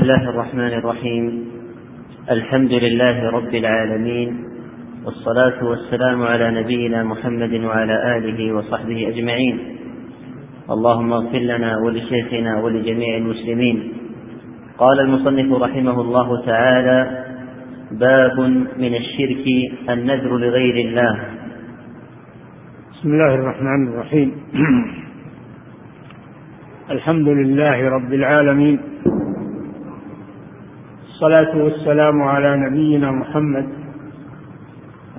الله الرحمن الرحيم الحمد لله رب العالمين والصلاة والسلام على نبينا محمد وعلى آله وصحبه أجمعين اللهم اغفر لنا ولشيخنا ولجميع المسلمين قال المصنف رحمه الله تعالى باب من الشرك النذر لغير الله بسم الله الرحمن الرحيم الحمد لله رب العالمين الصلاة والسلام على نبينا محمد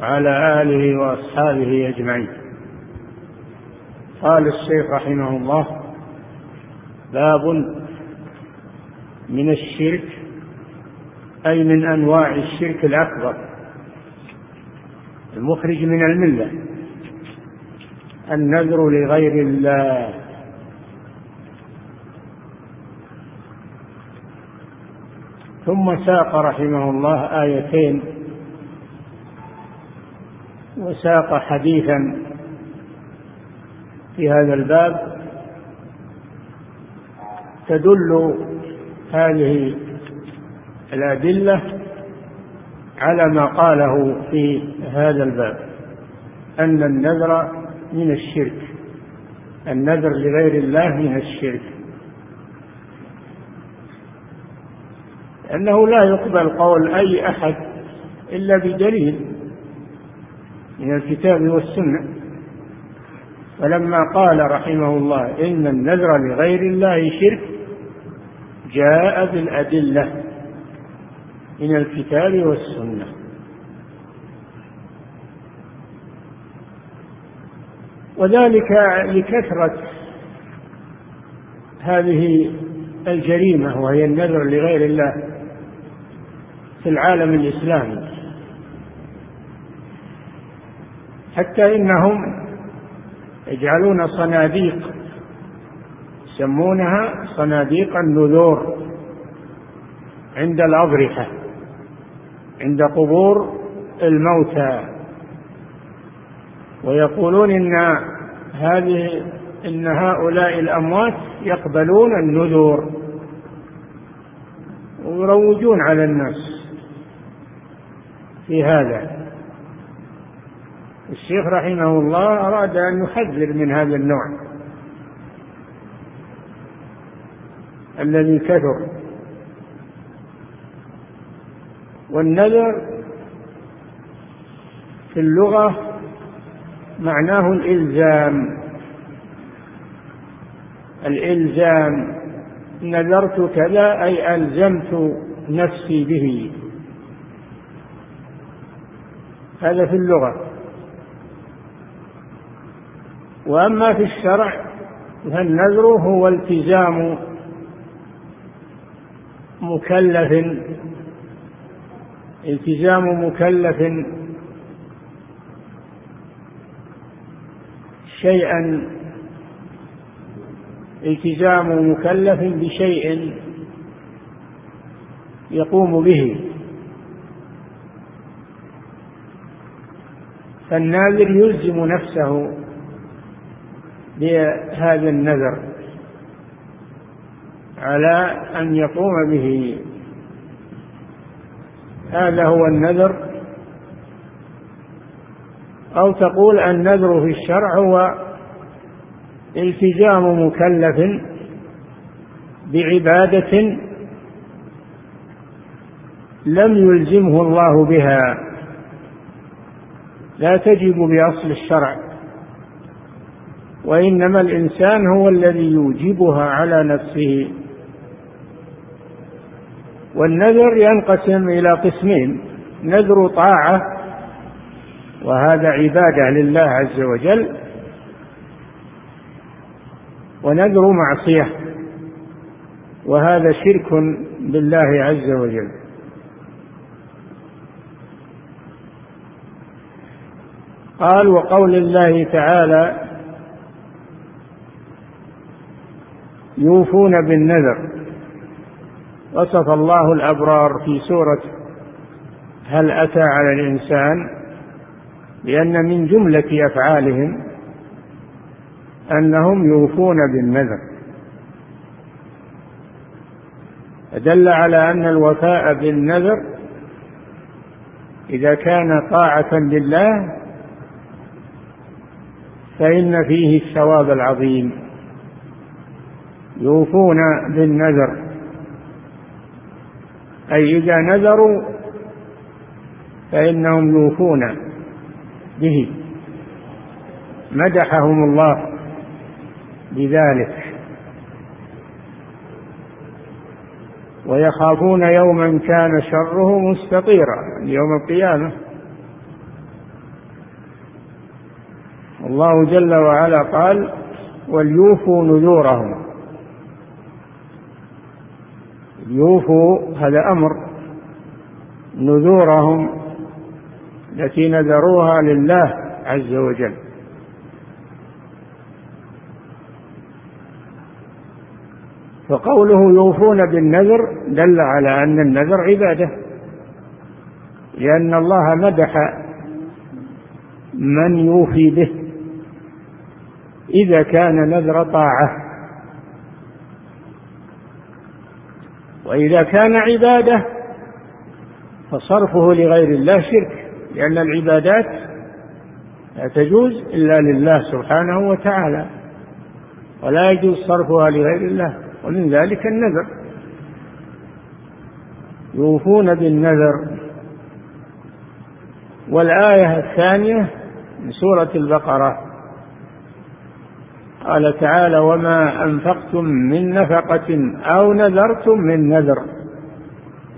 وعلى آله وأصحابه أجمعين. قال الشيخ رحمه الله باب من الشرك أي من أنواع الشرك الأكبر. المخرج من الملة النذر لغير الله. ثم ساق رحمه الله آيتين وساق حديثا في هذا الباب تدل هذه الأدلة على ما قاله في هذا الباب أن النذر من الشرك النذر لغير الله من الشرك. أنه لا يقبل قول أي أحد إلا بدليل من الكتاب والسنة. فلما قال رحمه الله إن النذر لغير الله شرك جاء بالأدلة من الكتاب والسنة. وذلك لكثرة هذه الجريمة وهي النذر لغير الله. في العالم الإسلامي. حتى إنهم يجعلون صناديق يسمونها صناديق النذور عند الأضرحة عند قبور الموتى. ويقولون إن هذه إن هؤلاء الأموات يقبلون النذور ويروجون على الناس. في هذا. الشيخ رحمه الله أراد أن يحذر من هذا النوع. الذي كثر. والنذر في اللغة معناه الإلزام. الإلزام. نذرت كذا أي ألزمت نفسي به. هذا في اللغة. وأما في الشرع فالنذر هو التزام مكلف التزام مكلف شيئا التزام مكلف بشيء يقوم به. فالناذر يلزم نفسه بهذا النذر على أن يقوم به. هذا هو النذر. أو تقول النذر في الشرع هو التزام مكلف بعبادة لم يلزمه الله بها. لا تجب بأصل الشرع وإنما الإنسان هو الذي يوجبها على نفسه. والنذر ينقسم إلى قسمين نذر طاعة وهذا عبادة لله عز وجل ونذر معصية وهذا شرك بالله عز وجل. قال وقول الله تعالى يوفون بالنذر. وصف الله الأبرار في سورة هل أتى على الإنسان لأن من جملة أفعالهم أنهم يوفون بالنذر. فدل على أن الوفاء بالنذر إذا كان طاعة لله فإن فيه الثواب العظيم. يوفون بالنذر. أي إذا نذروا فإنهم يوفون به. مدحهم الله بذلك. ويخافون يوما كان شره مستطيرا يوم القيامة. الله جل وعلا قال وليوفوا نذورهم. يوفوا هذا أمر. نذورهم التي نذروها لله عز وجل. فقوله يوفون بالنذر دل على أن النذر عبادة. لأن الله مدح من يوفي به. إذا كان نذر طاعة. وإذا كان عبادة فصرفه لغير الله شرك لأن العبادات لا تجوز إلا لله سبحانه وتعالى ولا يجوز صرفها لغير الله ومن ذلك النذر. يوفون بالنذر. والآية الثانية من سورة البقرة. قال تعالى وما أنفقتم من نفقة أو نذرتم من نذر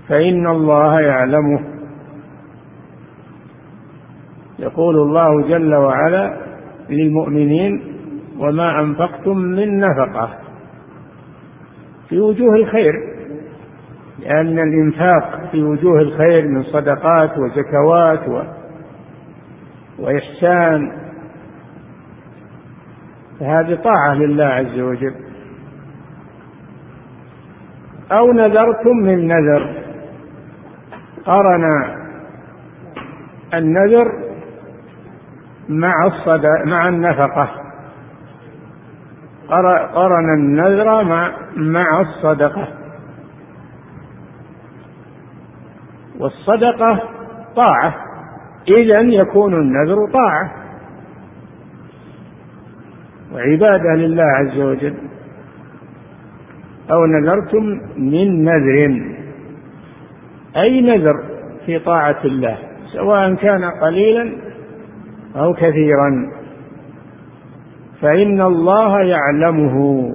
فإن الله يعلمه. يقول الله جل وعلا للمؤمنين وما أنفقتم من نفقة في وجوه الخير لأن الإنفاق في وجوه الخير من صدقات وزكوات و... وإحسان فهذه طاعة لله عز وجل. أو نذرتم من نذر. قرن النذر مع الصدى مع النفقة. قرن النذر مع مع الصدقة. والصدقة طاعة. إذا يكون النذر طاعة. وعبادة لله عز وجل. أو نذرتم من نذر. أي نذر في طاعة الله سواء كان قليلا أو كثيرا. فإن الله يعلمه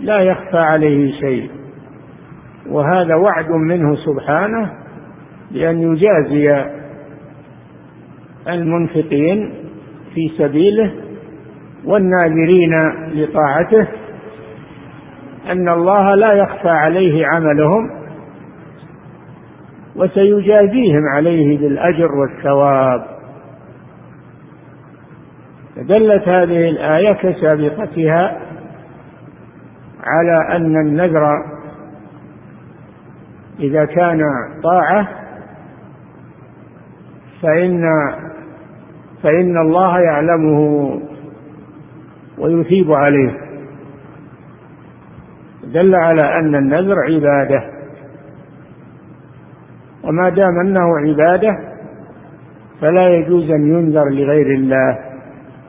لا يخفى عليه شيء. وهذا وعد منه سبحانه بأن يجازي المنفقين في سبيله والناذرين لطاعته أن الله لا يخفى عليه عملهم وسيجازيهم عليه بالأجر والثواب. فدلت هذه الآية كسابقتها على أن النذر إذا كان طاعة فإن فإن الله يعلمه ويثيب عليه. دل على أن النذر عبادة. وما دام أنه عبادة فلا يجوز أن ينذر لغير الله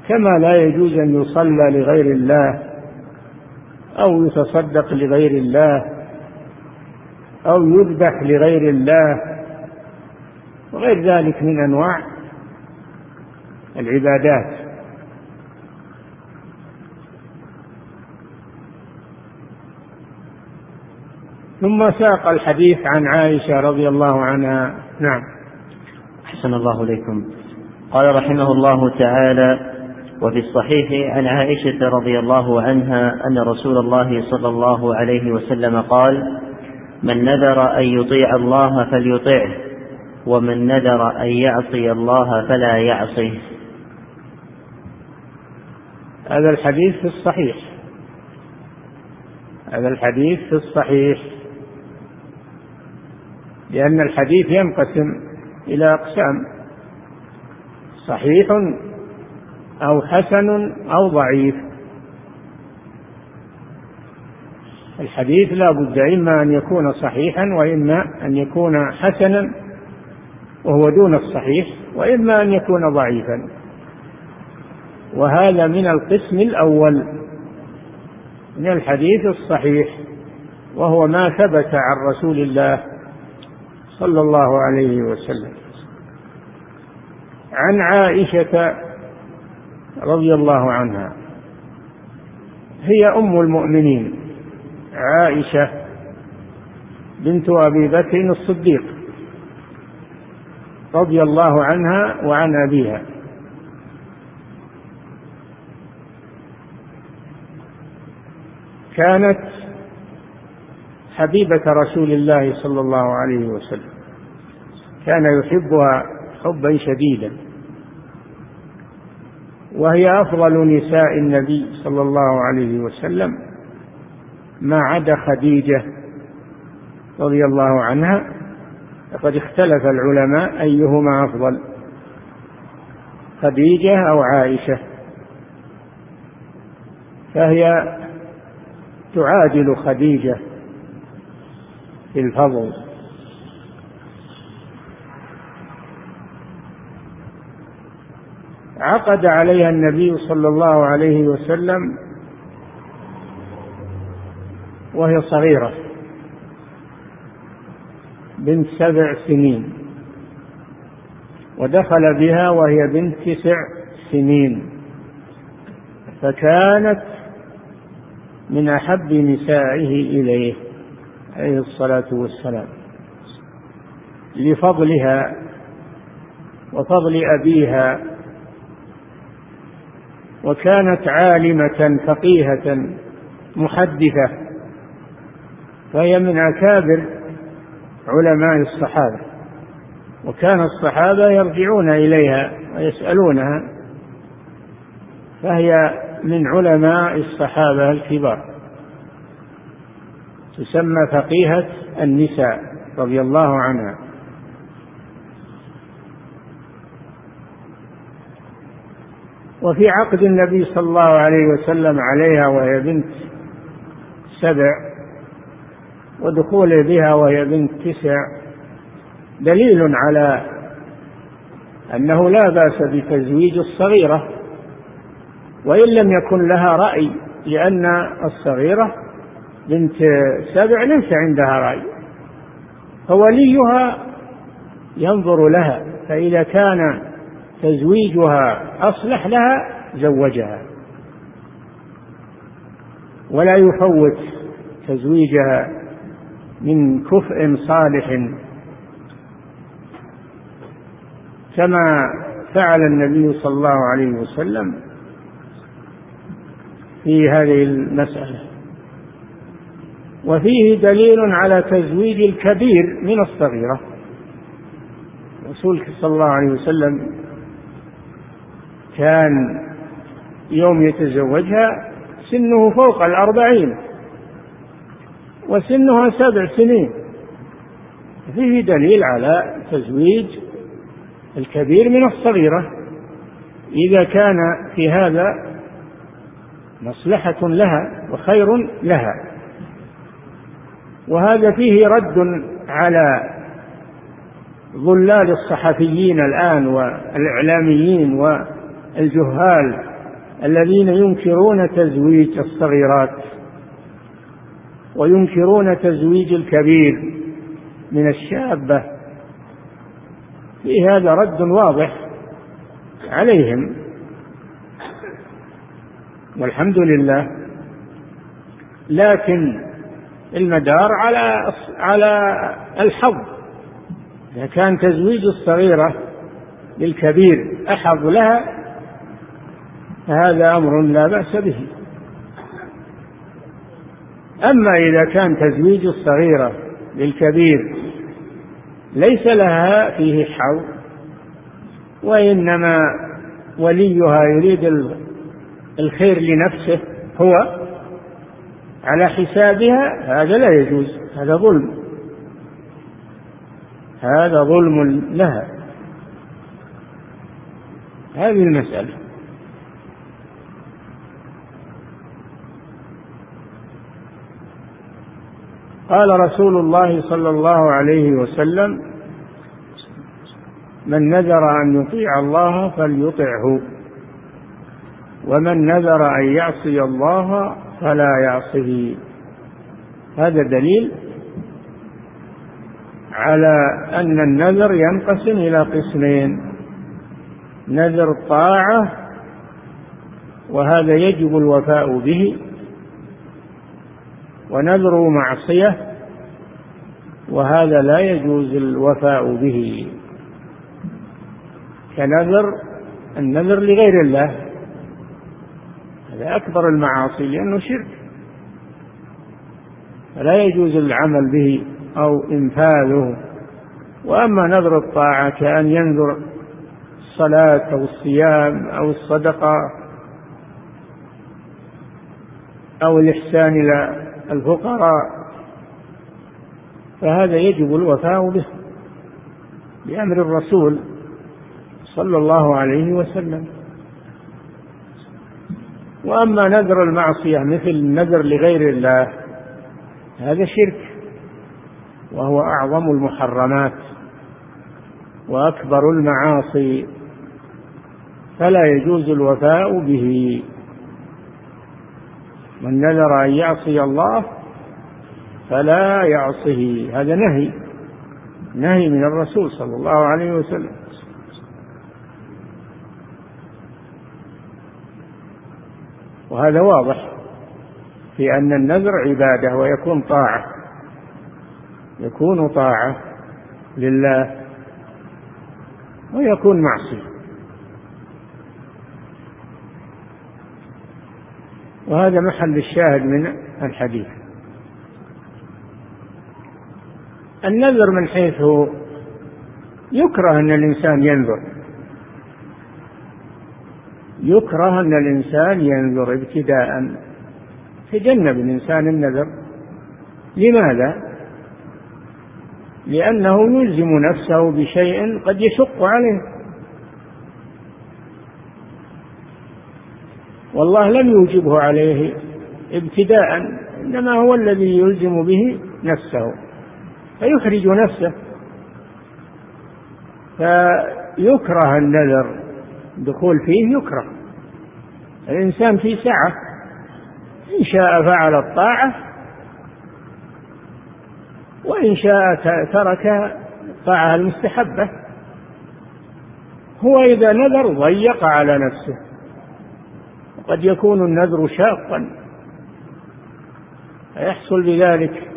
كما لا يجوز أن يصلى لغير الله أو يتصدق لغير الله أو يذبح لغير الله وغير ذلك من أنواع العبادات. ثم ساق الحديث عن عائشة رضي الله عنها. نعم. أحسن الله إليكم. قال رحمه الله تعالى وفي الصحيح عن عائشة رضي الله عنها أن رسول الله صلى الله عليه وسلم قال من نذر أن يطيع الله فليطعه ومن نذر أن يعصي الله فلا يعصيه. هذا الحديث في الصحيح. هذا الحديث في الصحيح. لأن الحديث ينقسم إلى أقسام صحيح أو حسن أو ضعيف. الحديث لا بد إما أن يكون صحيحا وإما أن يكون حسنا وهو دون الصحيح وإما أن يكون ضعيفا. وهذا من القسم الأول من الحديث الصحيح وهو ما ثبت عن رسول الله صلى الله عليه وسلم. عن عائشة رضي الله عنها. هي أم المؤمنين. عائشة بنت أبي بكر الصديق. رضي الله عنها وعن أبيها. كانت حبيبة رسول الله صلى الله عليه وسلم. كان يحبها حبا شديدا. وهي أفضل نساء النبي صلى الله عليه وسلم ما عدا خديجة رضي الله عنها. لقد اختلف العلماء أيهما أفضل خديجة أو عائشة. فهي تعادل خديجة في الفضل. عقد عليها النبي صلى الله عليه وسلم وهي صغيرة بنت سبع سنين ودخل بها وهي بنت تسع سنين فكانت من أحب نسائه إليه عليه الصلاة والسلام لفضلها وفضل أبيها وكانت عالمة فقيهة محدثة فهي من أكابر علماء الصحابة وكان الصحابة يرجعون إليها ويسألونها فهي من علماء الصحابة الكبار. تسمى فقيهة النساء رضي الله عنها. وفي عقد النبي صلى الله عليه وسلم عليها وهي بنت سبع ودخوله بها وهي بنت تسع دليل على أنه لا بأس بتزويج الصغيرة وإن لم يكن لها رأي لأن الصغيرة بنت سبع ليس عندها رأي فوليها ينظر لها فإذا كان تزويجها أصلح لها زوجها. ولا يفوت تزويجها من كفء صالح. كما فعل النبي صلى الله عليه وسلم في هذه المسألة. وفيه دليل على تزويج الكبير من الصغيرة. رسول صلى الله عليه وسلم كان يوم يتزوجها سنه فوق الأربعين وسنها سبع سنين. فيه دليل على تزويج الكبير من الصغيرة. إذا كان في هذا مصلحة لها وخير لها. وهذا فيه رد على ظلال الصحفيين الآن والإعلاميين والجهال الذين ينكرون تزويج الصغيرات وينكرون تزويج الكبير من الشابة. في هذا رد واضح عليهم. والحمد لله. لكن المدار على على الحظ. إذا كان تزويج الصغيرة للكبير أحظ لها فهذا أمر لا بأس به. أما إذا كان تزويج الصغيرة للكبير ليس لها فيه حظ وإنما وليها يريد الخير لنفسه هو على حسابها هذا لا يجوز هذا ظلم. هذا ظلم لها. هذه المسألة. قال رسول الله صلى الله عليه وسلم من نذر أن يطيع الله فليطعه ومن نذر أن يعصي الله فلا يعصه. هذا دليل على أن النذر ينقسم إلى قسمين نذر طاعة وهذا يجب الوفاء به ونذر معصية وهذا لا يجوز الوفاء به. كنذر النذر لغير الله. هذا أكبر المعاصي لأنه شرك. فلا يجوز العمل به أو إنفاذه. وأما نذر الطاعة كأن ينذر الصلاة أو الصيام أو الصدقة أو الإحسان إلى الفقراء فهذا يجب الوفاء به بأمر الرسول صلى الله عليه وسلم. وأما نذر المعصية مثل النذر لغير الله هذا شرك وهو أعظم المحرمات وأكبر المعاصي فلا يجوز الوفاء به. من نذر أن يعصي الله فلا يعصه. هذا نهي نهي من الرسول صلى الله عليه وسلم. وهذا واضح في أن النذر عبادة ويكون طاعة يكون طاعة لله ويكون معصية. وهذا محل الشاهد من الحديث. النذر من حيث يكره أن الإنسان ينذر. يكره أن الإنسان ينذر ابتداء. تجنب الإنسان النذر. لماذا؟ لأنه يلزم نفسه بشيء قد يشق عليه. والله لم يوجبه عليه ابتداء إنما هو الذي يلزم به نفسه فيحرج نفسه. فيكره النذر الدخول فيه يكره. الإنسان في سعة إن شاء فعل الطاعة وإن شاء ترك الطاعة المستحبة. هو إذا نذر ضيق على نفسه. قد يكون النذر شاقا. فيحصل بذلك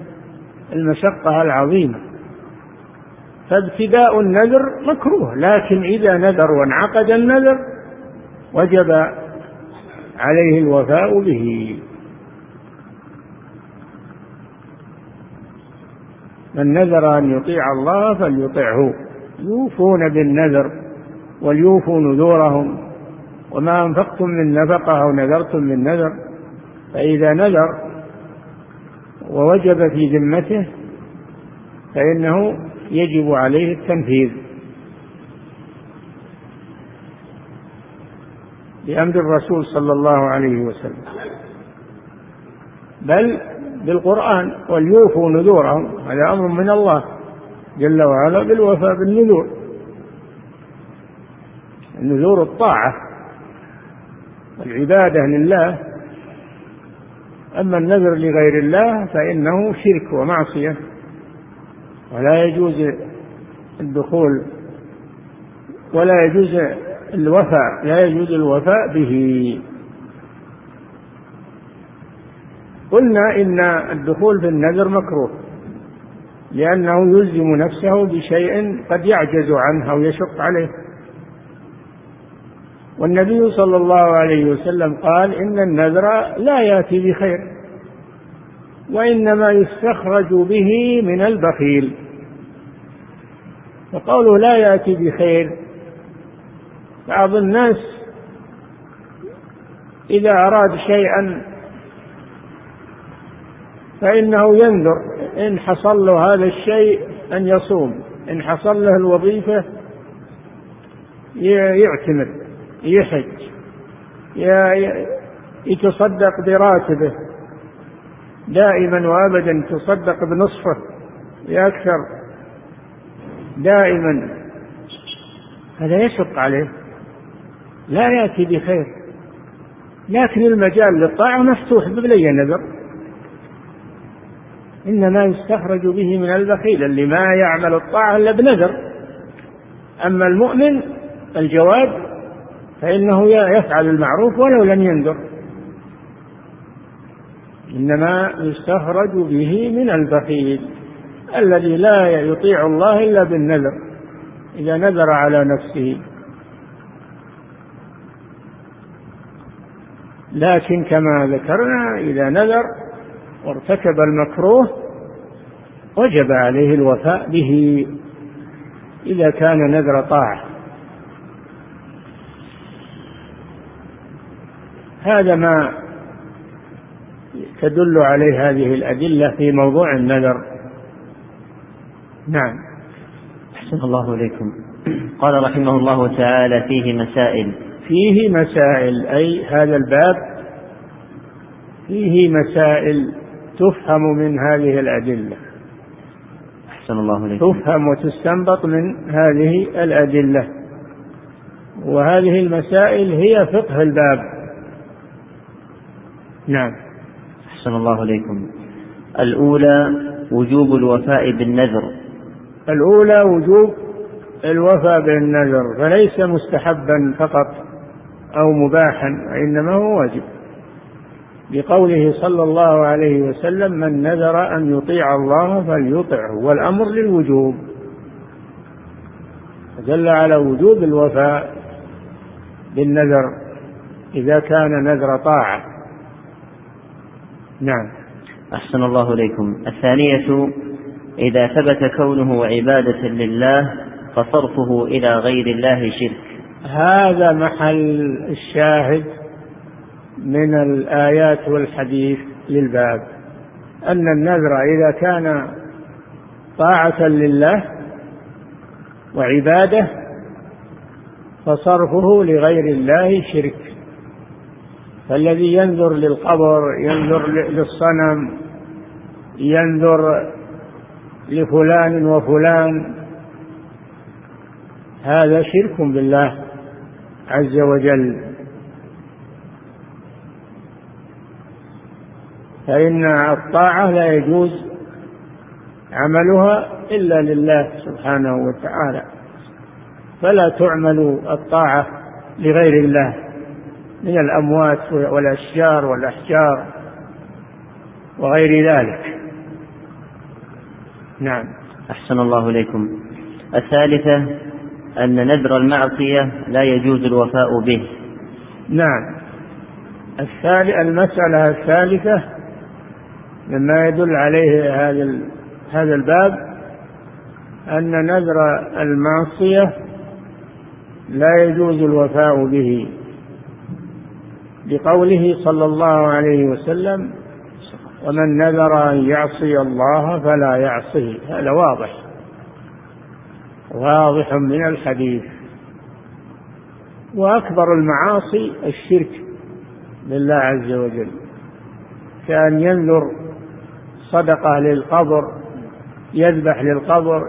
المشقة العظيمة. فابتداء النذر مكروه لكن إذا نذر وانعقد النذر وجب عليه الوفاء به. من نذر أن يطيع الله فليطعه. يوفون بالنذر وليوفوا نذورهم. وما أنفقتم من نفقة أو نذرتم من نذر فإذا نذر ووجب في ذمته فإنه يجب عليه التنفيذ. بأمر الرسول صلى الله عليه وسلم. بل بالقرآن وليوفوا نذورهم هذا أمر من الله جل وعلا بالوفاء بالنذور. النذور الطاعة. العبادة لله. أما النذر لغير الله فإنه شرك ومعصية. ولا يجوز الدخول ولا يجوز الوفاء لا يجوز الوفاء به. قلنا إن الدخول في النذر مكروه لأنه يلزم نفسه بشيء قد يعجز عنه أو يشق عليه. والنبي صلى الله عليه وسلم قال إن النذر لا يأتي بخير وإنما يستخرج به من البخيل. وقوله لا يأتي بخير بعض الناس إذا أراد شيئا فإنه ينذر إن حصل له هذا الشيء أن يصوم إن حصل له الوظيفة يعتمر. يحج. يتصدق براتبه. دائما وابدا تصدق بنصفه. بأكثر دائما. هذا يشق عليه. لا يأتي بخير. لكن المجال للطاعة مفتوح. بلي نذر إنما يستخرج به من البخيل. اللي ما يعمل الطاعة إلا بنذر. أما المؤمن الجواد فإنه يفعل المعروف ولو لم ينذر. إنما يستخرج به من البخيل الذي لا يطيع الله إلا بالنذر إذا نذر على نفسه. لكن كما ذكرنا إذا نذر وارتكب المكروه وجب عليه الوفاء به. إذا كان نذر طاعة. هذا ما تدل عليه هذه الأدلة في موضوع النذر. نعم. أحسن الله إليكم. قال رحمه الله تعالى فيه مسائل. فيه مسائل أي هذا الباب فيه مسائل تفهم من هذه الأدلة. أحسن الله إليكم. تفهم وتستنبط من هذه الأدلة. وهذه المسائل هي فقه الباب. نعم. أحسن الله إليكم. الأولى وجوب الوفاء بالنذر. الأولى وجوب الوفاء بالنذر فليس مستحبا فقط أو مباحا وإنما هو واجب. بقوله صلى الله عليه وسلم من نذر أن يطيع الله فليطعه. والأمر للوجوب. دل على وجوب الوفاء بالنذر إذا كان نذر طاعة. نعم. أحسن الله إليكم. الثانية إذا ثبت كونه عبادة لله فصرفه إلى غير الله شرك. هذا محل الشاهد من الآيات والحديث للباب. أن النذر إذا كان طاعة لله وعبادة فصرفه لغير الله شرك. فالذي ينذر للقبر ينذر للصنم ينذر لفلان وفلان هذا شرك بالله عز وجل. فإن الطاعة لا يجوز عملها إلا لله سبحانه وتعالى. فلا تعمل الطاعة لغير الله. من الأموات والأشجار والأحجار وغير ذلك. نعم. أحسن الله إليكم. الثالثة أن نذر المعصية لا يجوز الوفاء به. نعم. المسألة الثالثة مما يدل عليه هذا هذا الباب أن نذر المعصية لا يجوز الوفاء به. بقوله صلى الله عليه وسلم ومن نذر أن يعصي الله فلا يعصيه. هذا واضح. واضح من الحديث. وأكبر المعاصي الشرك بالله عز وجل. كأن ينذر صدقة للقبر يذبح للقبر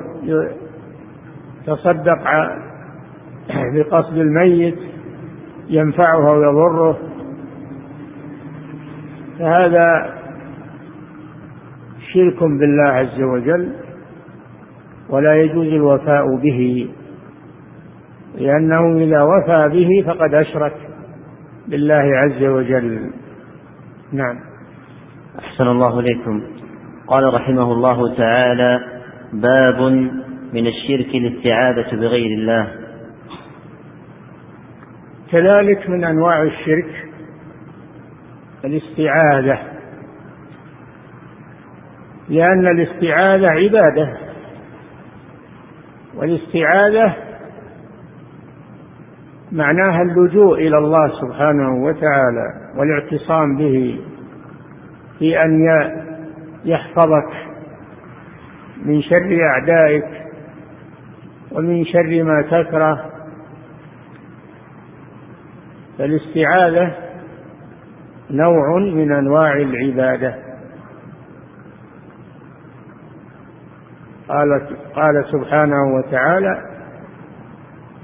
يتصدق بقصد الميت ينفعه ويضره. فهذا شرك بالله عز وجل ولا يجوز الوفاء به لأنه إذا وفى به فقد أشرك بالله عز وجل. نعم. أحسن الله إليكم. قال رحمه الله تعالى باب من الشرك الاستعاذة بغير الله. كذلك من أنواع الشرك الاستعاذة. لأن الاستعاذة عبادة. والاستعاذة معناها اللجوء إلى الله سبحانه وتعالى والاعتصام به في أن يحفظك من شر أعدائك ومن شر ما تكره. فالاستعاذة نوع من أنواع العبادة. قال قال سبحانه وتعالى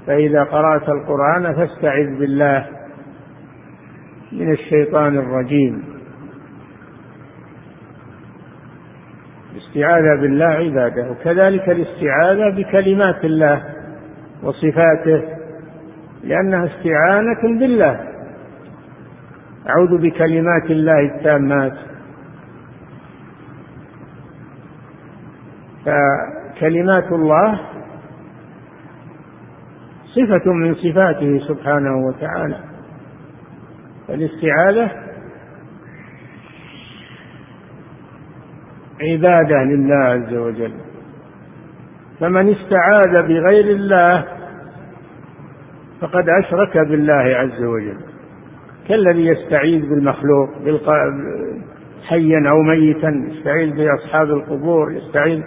فإذا قرأت القرآن فاستعذ بالله من الشيطان الرجيم. الاستعاذة بالله عبادة وكذلك الاستعاذة بكلمات الله وصفاته لأنها استعانة بالله. أعوذ بكلمات الله التامات. فكلمات الله صفة من صفاته سبحانه وتعالى. فالاستعاذة عبادة لله عز وجل. فمن استعاذ بغير الله فقد أشرك بالله عز وجل. كالذي يستعيذ بالمخلوق حيا أو ميتا يستعيذ بأصحاب القبور يستعيذ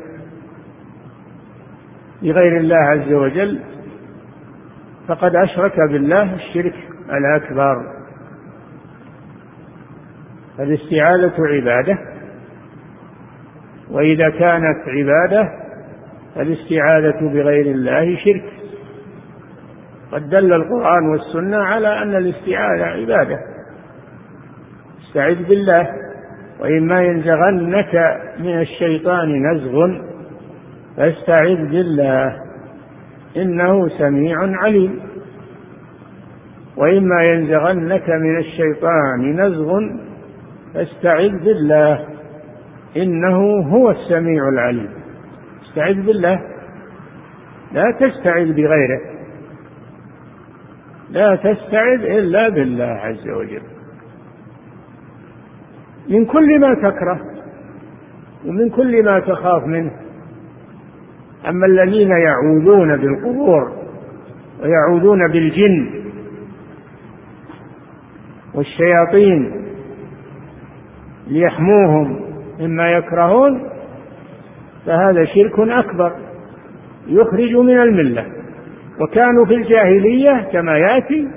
بغير الله عز وجل فقد أشرك بالله الشرك الأكبر. فالاستعاذة عبادة وإذا كانت عبادة فالاستعاذة بغير الله شرك. قد دل القرآن والسنة على أن الاستعاذة عبادة. استعذ بالله وإما ينزغنك من الشيطان نزغ فاستعذ بالله إنه سميع عليم. وإما ينزغنك من الشيطان نزغ فاستعذ بالله إنه هو السميع العليم. استعذ بالله لا تستعذ بغيره. لا تستعذ إلا بالله عز وجل. من كل ما تكره ومن كل ما تخاف منه. أما الذين يعوذون بالقبور ويعوذون بالجن والشياطين ليحموهم مما يكرهون فهذا شرك أكبر يخرج من الملة. وكانوا في الجاهلية كما يأتي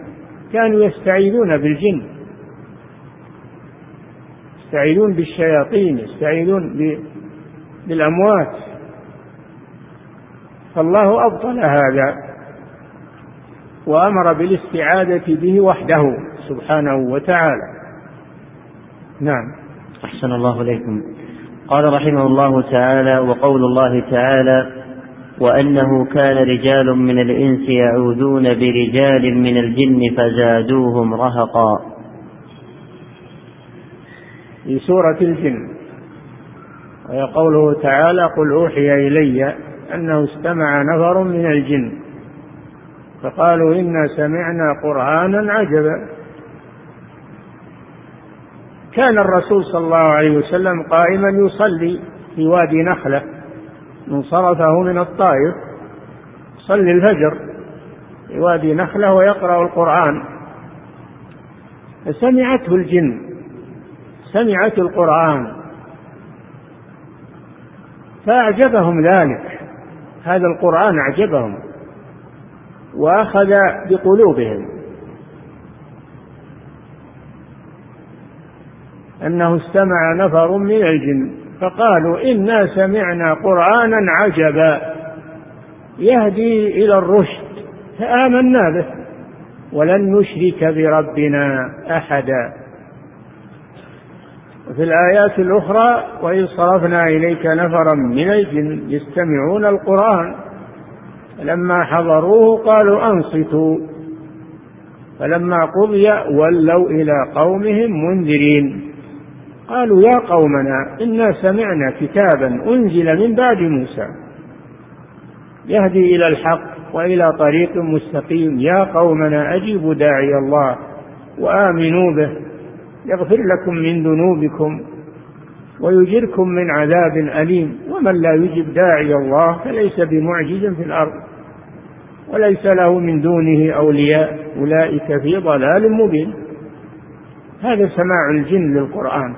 كانوا يستعيذون بالجن. يستعيذون بالشياطين يستعيذون بالأموات. فالله أبطل هذا وأمر بالاستعاذة به وحده سبحانه وتعالى. نعم. أحسن الله إليكم. قال رحمه الله تعالى وقول الله تعالى وأنه كان رجال من الإنس يعوذون برجال من الجن فزادوهم رهقا. في سورة الجن. وهي قوله تعالى قل أوحي إلي أنه استمع نفر من الجن. فقالوا إنا سمعنا قرآنا عجبا. كان الرسول صلى الله عليه وسلم قائما يصلي في وادي نخلة. من صرفه من الطائف يصلي الفجر في وادي نخلة ويقرأ القرآن. فسمعته الجن سمعت القرآن. فأعجبهم ذلك هذا القرآن أعجبهم وأخذ بقلوبهم. أنه استمع نفر من الجن. فقالوا إنا سمعنا قرآنا عجبا. يهدي إلى الرشد فآمنا به. ولن نشرك بربنا أحدا. وفي الآيات الأخرى وإذ صرفنا إليك نفرا من الجن يستمعون القرآن فلما حضروه قالوا أنصتوا. فلما قضي ولوا إلى قومهم منذرين. قالوا يا قومنا إنا سمعنا كتابا أنزل من بعد موسى يهدي إلى الحق وإلى طريق مستقيم. يا قومنا أجيبوا داعي الله وآمنوا به يغفر لكم من ذنوبكم ويجركم من عذاب أليم. ومن لا يجب داعي الله فليس بمعجز في الأرض وليس له من دونه أولياء. أولئك في ضلال مبين. هذا سماع الجن للقرآن.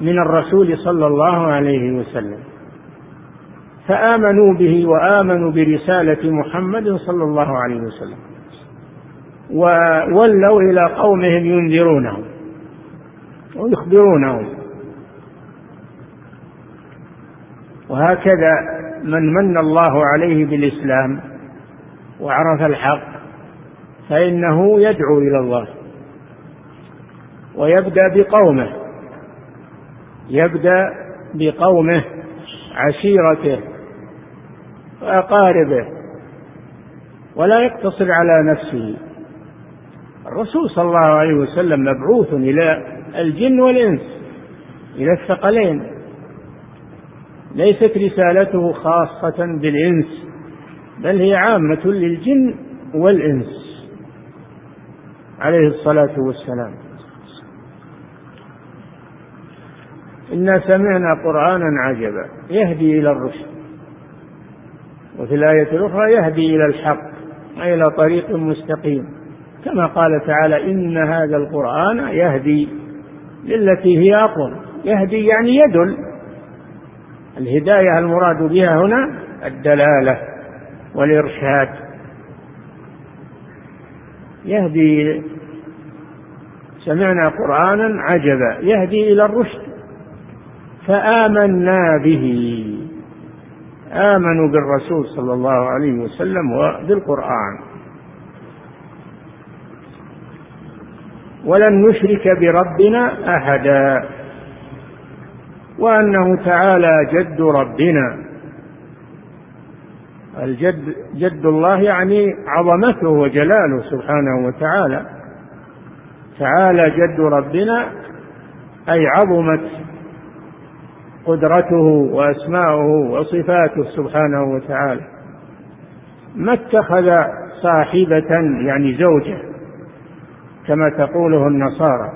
من الرسول صلى الله عليه وسلم. فآمنوا به وآمنوا برسالة محمد صلى الله عليه وسلم. وولوا إلى قومهم ينذرونهم ويخبرونهم. وهكذا من من الله عليه بالإسلام وعرف الحق فإنه يدعو إلى الله ويبدأ بقومه. يبدأ بقومه عشيرته وأقاربه ولا يقتصر على نفسه. الرسول صلى الله عليه وسلم مبعوث إلى الجن والإنس إلى الثقلين. ليست رسالته خاصة بالإنس بل هي عامة للجن والإنس عليه الصلاة والسلام. إنا سمعنا قرآنا عجبا يهدي إلى الرشد. وفي الآية الأخرى يهدي إلى الحق أي إلى طريق مستقيم. كما قال تعالى إن هذا القرآن يهدي للتي هي أقوم. يهدي يعني يدل. الهداية المراد بها هنا الدلالة والإرشاد. يهدي سمعنا قرآنا عجبا يهدي إلى الرشد. فآمنا به. آمنوا بالرسول صلى الله عليه وسلم وبالقرآن. ولن نشرك بربنا أحدا. وأنه تعالى جد ربنا. الجد جد الله يعني عظمته وجلاله سبحانه وتعالى. تعالى جد ربنا أي عظمت قدرته وأسماؤه وصفاته سبحانه وتعالى. ما اتخذ صاحبة يعني زوجة كما تقوله النصارى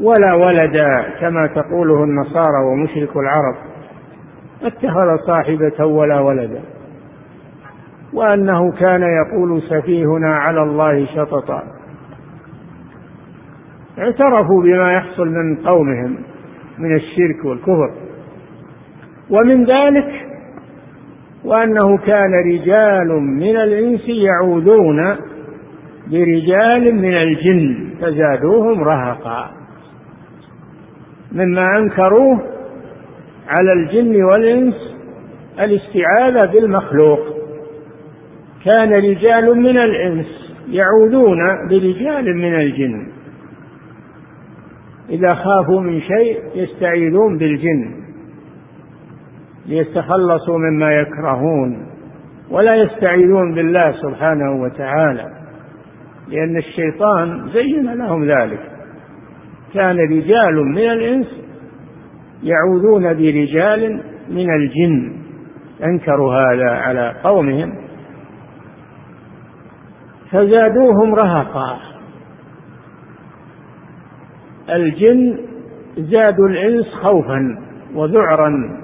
ولا ولدا كما تقوله النصارى ومشرك العرب. ما اتخذ صاحبة ولا ولدا وأنه كان يقول سفيهنا على الله شططا. اعترفوا بما يحصل من قومهم. من الشرك والكفر. ومن ذلك وأنه كان رجال من الإنس يعوذون برجال من الجن فزادوهم رهقا. مما أنكروه على الجن والإنس الاستعاذة بالمخلوق. كان رجال من الإنس يعوذون برجال من الجن. إذا خافوا من شيء يستعيذون بالجن ليتخلصوا مما يكرهون ولا يستعيذون بالله سبحانه وتعالى لأن الشيطان زين لهم ذلك. كان رجال من الإنس يعوذون برجال من الجن. أنكروا هذا على قومهم فزادوهم رهقا. الجن زادوا الإنس خوفا وذعرا.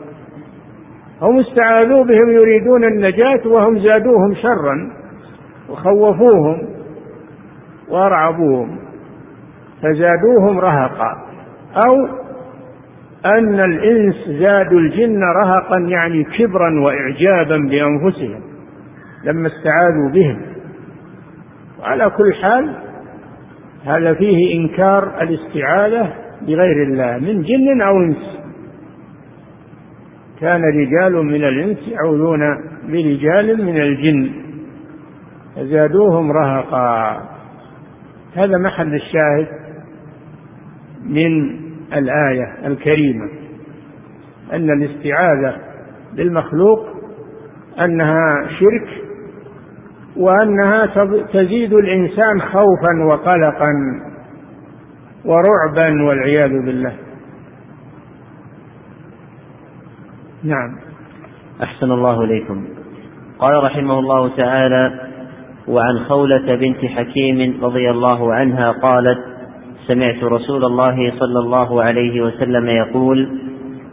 هم استعاذوا بهم يريدون النجاة وهم زادوهم شرا وخوفوهم وأرعبوهم فزادوهم رهقا. أو أن الإنس زادوا الجن رهقا يعني كبرا وإعجابا بأنفسهم لما استعاذوا بهم. وعلى كل حال هذا فيه إنكار الاستعاذة بغير الله من جن أو إنس. كان رجال من الإنس يعوذون برجال من الجن. فزادوهم رهقا. هذا محل الشاهد من الآية الكريمة أن الاستعاذة بالمخلوق أنها شرك وأنها تزيد الإنسان خوفا وقلقا ورعبا والعياذ بالله. نعم. أحسن الله إليكم. قال رحمه الله تعالى وعن خولة بنت حكيم رضي الله عنها قالت سمعت رسول الله صلى الله عليه وسلم يقول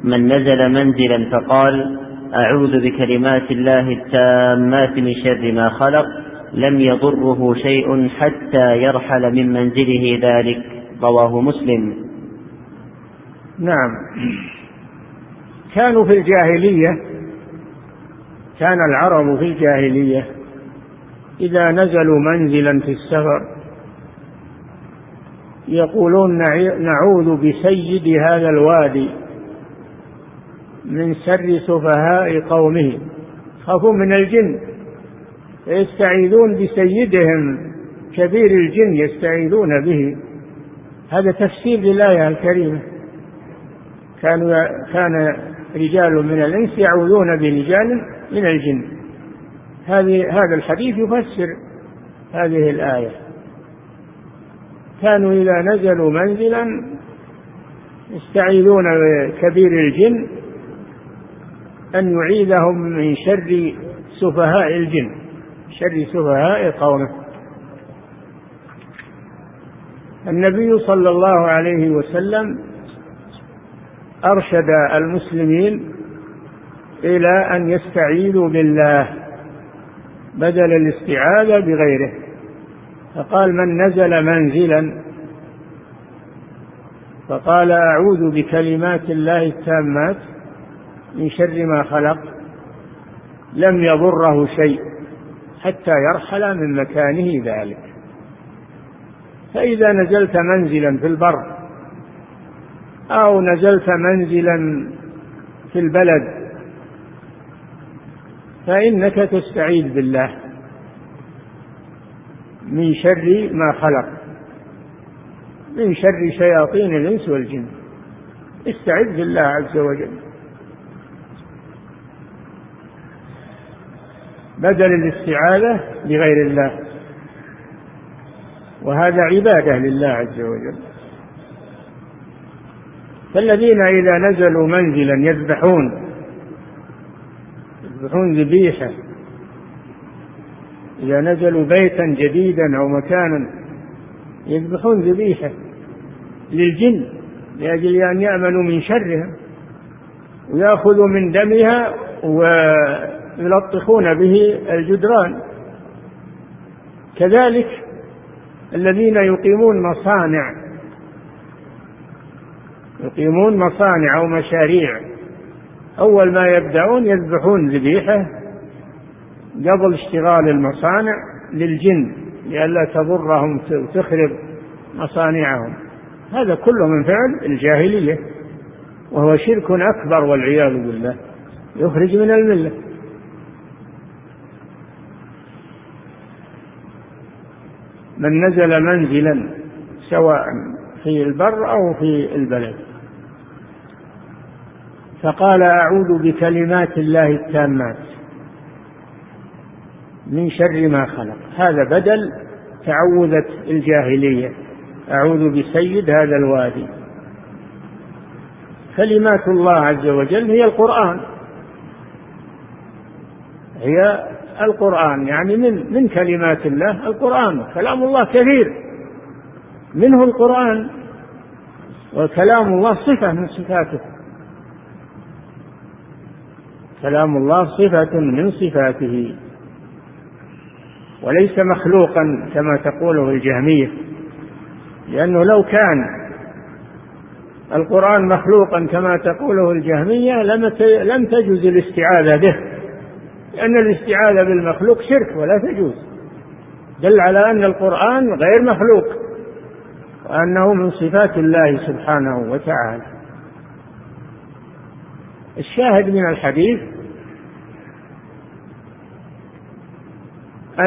من نزل منزلا فقال أعوذ بكلمات الله التامات من شر ما خلق لم يضره شيء حتى يرحل من منزله ذلك رواه مسلم. نعم. كانوا في الجاهلية كان العرب في الجاهلية إذا نزلوا منزلا في السفر يقولون نعوذ بسيد هذا الوادي. من شر سفهاء قومه. خافوا من الجن. فيستعيذون بسيدهم. كبير الجن يستعيذون به. هذا تفسير للآية الكريمة. كانوا كان رجال من الإنس يعوذون برجال من الجن. هذه هذا الحديث يفسر هذه الآية. كانوا إذا نزلوا منزلا يستعيذون بكبير الجن. أن يعيذهم من شر سفهاء الجن شر سفهاء قومه. النبي صلى الله عليه وسلم أرشد المسلمين إلى أن يستعيذوا بالله بدل الاستعاذة بغيره. فقال من نزل منزلا؟ فقال أعوذ بكلمات الله التامات من شر ما خلق لم يضره شيء حتى يرحل من مكانه ذلك. فإذا نزلت منزلا في البر أو نزلت منزلا في البلد فإنك تستعيذ بالله من شر ما خلق من شر شياطين الإنس والجن. استعذ بالله عز وجل. بدل الاستعاذة بغير الله. وهذا عبادة لله عز وجل. فالذين إذا نزلوا منزلا يذبحون يذبحون ذبيحة. إذا نزلوا بيتا جديدا أو مكانا يذبحون ذبيحة للجن لأجل أن يأمنوا من شرها ويأخذوا من دمها ويلطخون به الجدران. كذلك الذين يقيمون مصانع يقيمون مصانع أو مشاريع. أول ما يبدأون يذبحون ذبيحة قبل اشتغال المصانع للجن لئلا تضرهم وتخرب مصانعهم. هذا كله من فعل الجاهلية وهو شرك أكبر والعياذ بالله. يخرج من الملة. من نزل منزلا سواء في البر أو في البلد. فقال أعوذ بكلمات الله التامات من شر ما خلق. هذا بدل تعوذة الجاهلية. أعوذ بسيد هذا الوادي. كلمات الله عز وجل هي القرآن. هي القرآن يعني من من كلمات الله؟ القرآن. كلام الله كثير. منه القرآن وكلام الله صفة من صفاته. كلام الله صفة من صفاته. وليس مخلوقا كما تقوله الجهمية لأنه لو كان القرآن مخلوقا كما تقوله الجهمية لم تجوز الاستعاذة به. لأن الاستعاذة بالمخلوق شرك ولا تجوز. دل على أن القرآن غير مخلوق وأنه من صفات الله سبحانه وتعالى. الشاهد من الحديث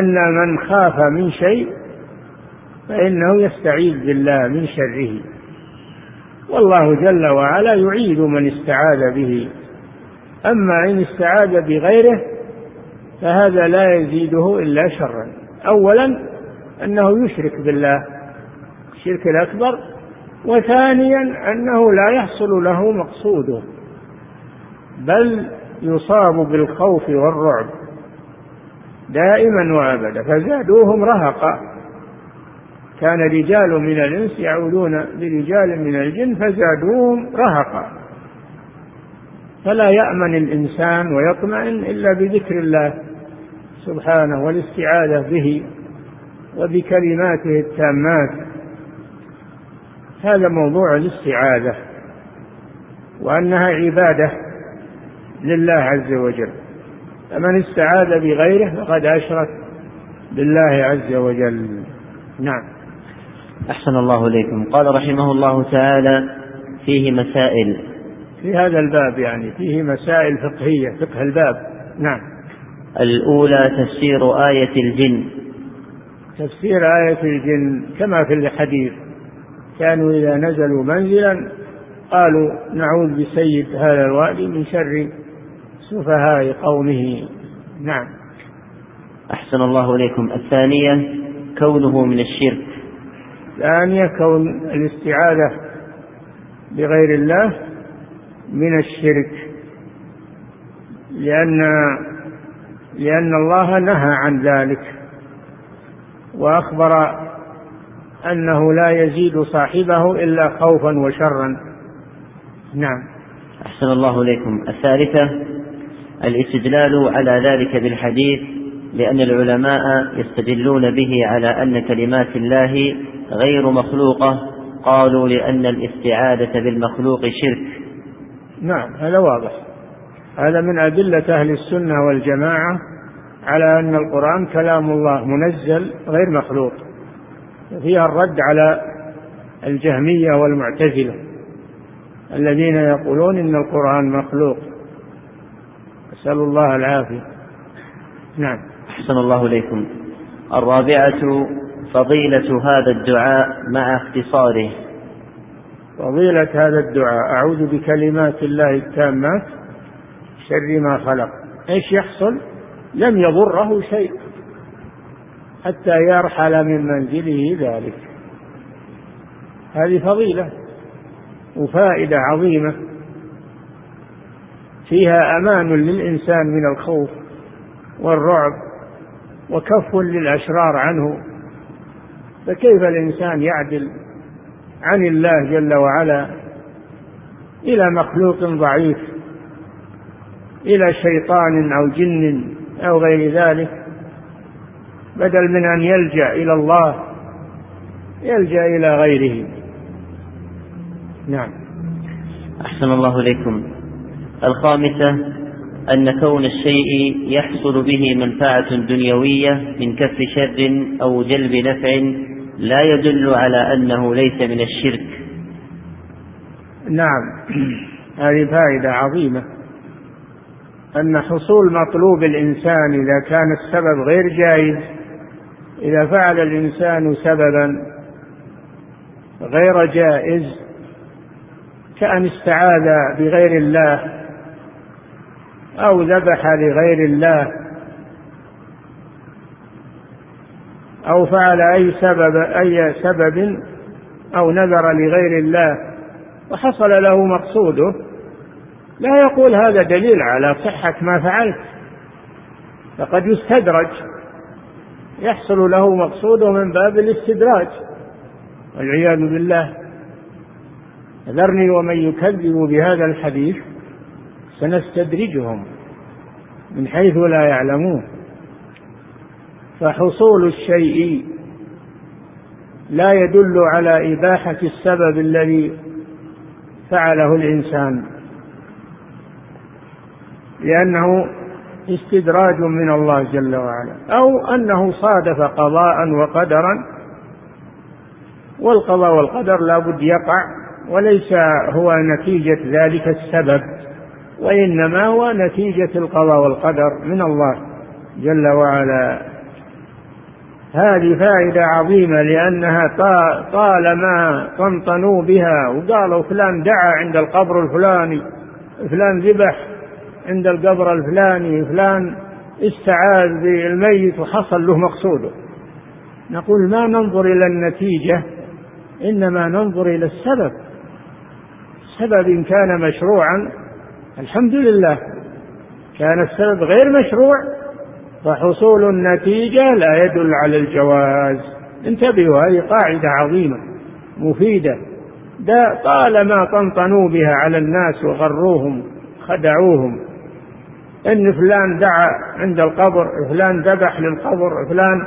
أن من خاف من شيء فإنه يستعيذ بالله من شره. والله جل وعلا يعيد من استعاذ به. أما إن استعاذ بغيره فهذا لا يزيده إلا شرا. أولا أنه يشرك بالله الشرك الأكبر وثانيا أنه لا يحصل له مقصوده بل يصاب بالخوف والرعب دائما وابدا. فزادوهم رهقا. كان رجال من الإنس يعودون برجال من الجن فزادوهم رهقا. فلا يأمن الإنسان ويطمئن إلا بذكر الله. سبحانه والاستعاذة به وبكلماته التامات. هذا موضوع الاستعاذة وأنها عبادة لله عز وجل. فمن استعاذ بغيره فقد أشرك بالله عز وجل. نعم. أحسن الله إليكم. قال رحمه الله تعالى فيه مسائل. في هذا الباب يعني فيه مسائل فقهية فقه الباب. نعم. الأولى تفسير آية الجن. تفسير آية الجن كما في الحديث. كانوا إذا نزلوا منزلا قالوا نعوذ بسيد هذا الوادي من شر سفهاء قومه. نعم. أحسن الله إليكم. الثانية كونه من الشرك. الثانية كون الاستعاذة بغير الله من الشرك. لأن لأن الله نهى عن ذلك وأخبر أنه لا يزيد صاحبه إلا خوفا وشرا. نعم. أحسن الله إليكم. الثالثة الاستدلال على ذلك بالحديث لأن العلماء يستدلون به على أن كلمات الله غير مخلوقة. قالوا لأن الاستعاذة بالمخلوق شرك. نعم هذا واضح. هذا من أدلة أهل السنة والجماعة على أن القرآن كلام الله منزل غير مخلوق فيها الرد على الجهمية والمعتزلة الذين يقولون إن القرآن مخلوق. نسأل الله العافية. نعم. أحسن الله إليكم. الرابعة فضيلة هذا الدعاء مع اختصاره. فضيلة هذا الدعاء. أعوذ بكلمات الله التامات شر ما خلق. إيش يحصل؟ لم يضره شيء. حتى يرحل من منزله ذلك. هذه فضيلة وفائدة عظيمة. فيها أمان للإنسان من الخوف والرعب وكف للأشرار عنه. فكيف الإنسان يعدل عن الله جل وعلا إلى مخلوق ضعيف؟ إلى شيطان أو جن أو غير ذلك بدل من أن يلجأ إلى الله يلجأ إلى غيره. نعم. أحسن الله إليكم. الخامسة أن كون الشيء يحصل به منفعة دنيوية من كف شر أو جلب نفع لا يدل على أنه ليس من الشرك. نعم. هذه فائدة عظيمة. أن حصول مطلوب الإنسان إذا كان السبب غير جائز إذا فعل الإنسان سببا غير جائز كأن استعاذ بغير الله أو ذبح لغير الله أو فعل أي سبب أي سبب أو نذر لغير الله وحصل له مقصوده. لا يقول هذا دليل على صحة ما فعلت. فقد يستدرج. يحصل له مقصوده من باب الاستدراج. والعياذ بالله. ذرني ومن يكذب بهذا الحديث سنستدرجهم من حيث لا يعلمون. فحصول الشيء لا يدل على إباحة السبب الذي فعله الإنسان. لأنه استدراج من الله جل وعلا أو أنه صادف قضاء وقدرا. والقضاء والقدر لا بد يقع وليس هو نتيجة ذلك السبب وإنما هو نتيجة القضاء والقدر من الله جل وعلا. هذه فائدة عظيمة لأنها طالما طنطنوا بها وقالوا فلان دعا عند القبر الفلاني فلان ذبح عند القبر الفلاني فلان استعاذ بالميت وحصل له مقصوده. نقول ما ننظر إلى النتيجة إنما ننظر إلى السبب. سبب إن كان مشروعا الحمد لله. كان السبب غير مشروع فحصول النتيجة لا يدل على الجواز. انتبهوا هذه قاعدة عظيمة مفيدة. دا طالما طنطنوا بها على الناس وغروهم خدعوهم إن فلان دعا عند القبر فلان ذبح للقبر فلان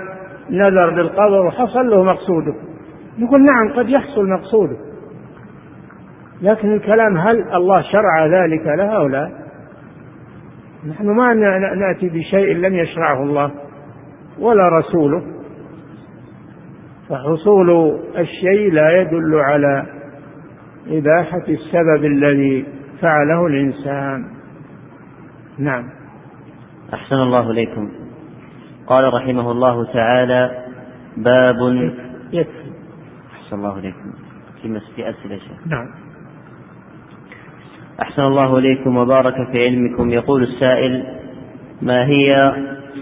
نذر للقبر وحصل له مقصوده. نقول نعم قد يحصل مقصوده. لكن الكلام هل الله شرع ذلك لها أو لا؟ نحن ما نأتي بشيء لم يشرعه الله ولا رسوله. فحصول الشيء لا يدل على إباحة السبب الذي فعله الإنسان. نعم. أحسن الله إليكم. قال رحمه الله تعالى باب يكفي. أحسن الله إليكم. في في أسئلة شيخ. نعم. أحسن الله إليكم وبارك في علمكم. يقول السائل ما هي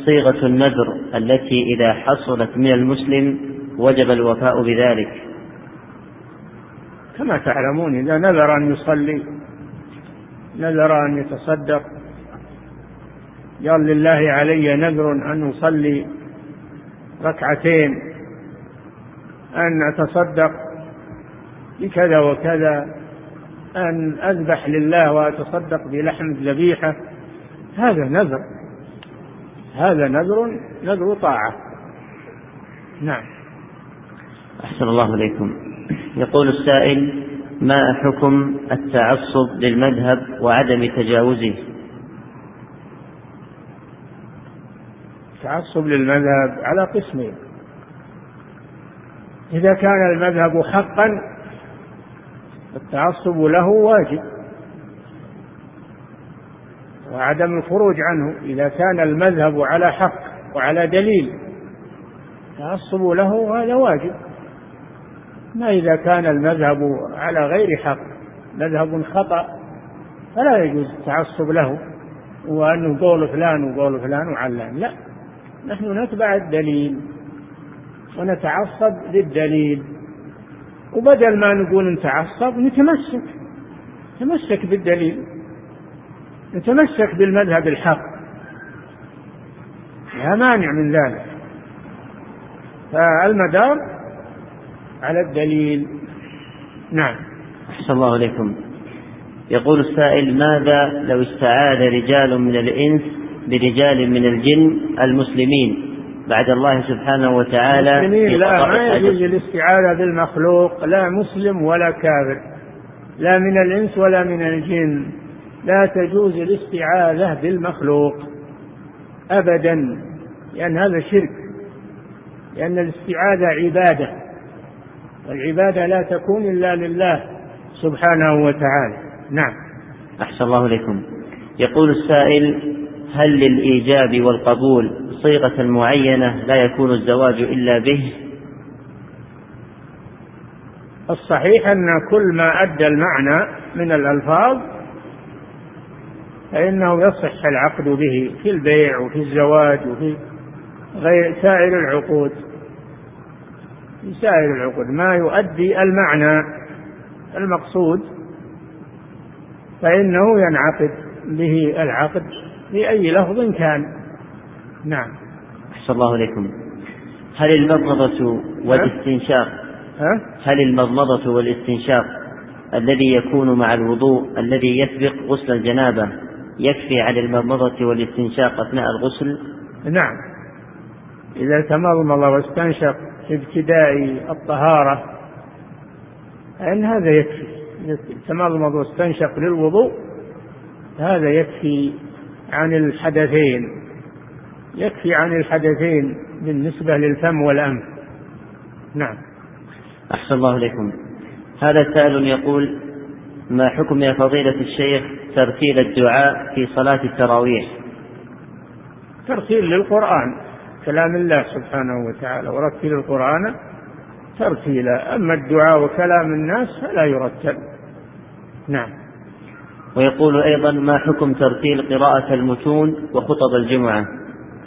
صيغة النذر التي إذا حصلت من المسلم وجب الوفاء بذلك؟ كما تعلمون إذا نذر أن يصلي نذر أن يتصدق قال لله علي نذر أن أصلي ركعتين أن أتصدق بكذا وكذا أن أذبح لله وأتصدق بلحم الذبيحة هذا نذر هذا نذر نذر طاعة. نعم. أحسن الله إليكم. يقول السائل ما حكم التعصب للمذهب وعدم تجاوزه؟ التعصب للمذهب على قسمين. إذا كان المذهب حقا التعصب له واجب. وعدم الخروج عنه إذا كان المذهب على حق وعلى دليل التعصب له هذا واجب. ما إذا كان المذهب على غير حق مذهب خطأ فلا يجوز التعصب له. وأنه قول فلان وقول فلان وعلان. لا. نحن نتبع الدليل ونتعصب للدليل. وبدل ما نقول نتعصب نتمسك. نتمسك بالدليل. نتمسك بالمذهب الحق. لا مانع من ذلك. فالمدار على الدليل. نعم. أحسن الله إليكم. يقول السائل ماذا لو استعاذ رجال من الإنس برجال من الجن المسلمين. بعد الله سبحانه وتعالى المسلمين لا ما يجوز الاستعاذة بالمخلوق لا مسلم ولا كافر لا من الإنس ولا من الجن. لا تجوز الاستعاذة بالمخلوق أبدا لأن هذا شرك لأن الاستعاذة عبادة. والعبادة لا تكون إلا لله سبحانه وتعالى. نعم. أحسن الله إليكم. يقول السائل هل للإيجاب والقبول صيغة معينة لا يكون الزواج إلا به؟ الصحيح أن كل ما أدى المعنى من الألفاظ فإنه يصح العقد به في البيع وفي الزواج وفي غير سائر العقود. في سائر العقود. ما يؤدي المعنى المقصود فإنه ينعقد به العقد. بأي لفظ كان. نعم. أحسن الله إليكم. هل المضمضة والاستنشاق ها؟ هل المضمضة والاستنشاق الذي يكون مع الوضوء الذي يسبق غسل الجنابة يكفي على المضمضة والاستنشاق أثناء الغسل؟ نعم. إذا تمضمض واستنشق في ابتداء الطهارة فإن هذا يكفي. تمضمض واستنشق للوضوء هذا يكفي عن الحدثين يكفي عن الحدثين بالنسبة للفم والأنف. نعم. أحسن الله إليكم. هذا سائل يقول ما حكم يا فضيلة الشيخ ترتيل الدعاء في صلاة التراويح؟ ترتيل للقرآن كلام الله سبحانه وتعالى ورتل القرآن ترتيلا. أما الدعاء وكلام الناس فلا يرتل. نعم. ويقول أيضا ما حكم ترتيل قراءة المتون وخطب الجمعة؟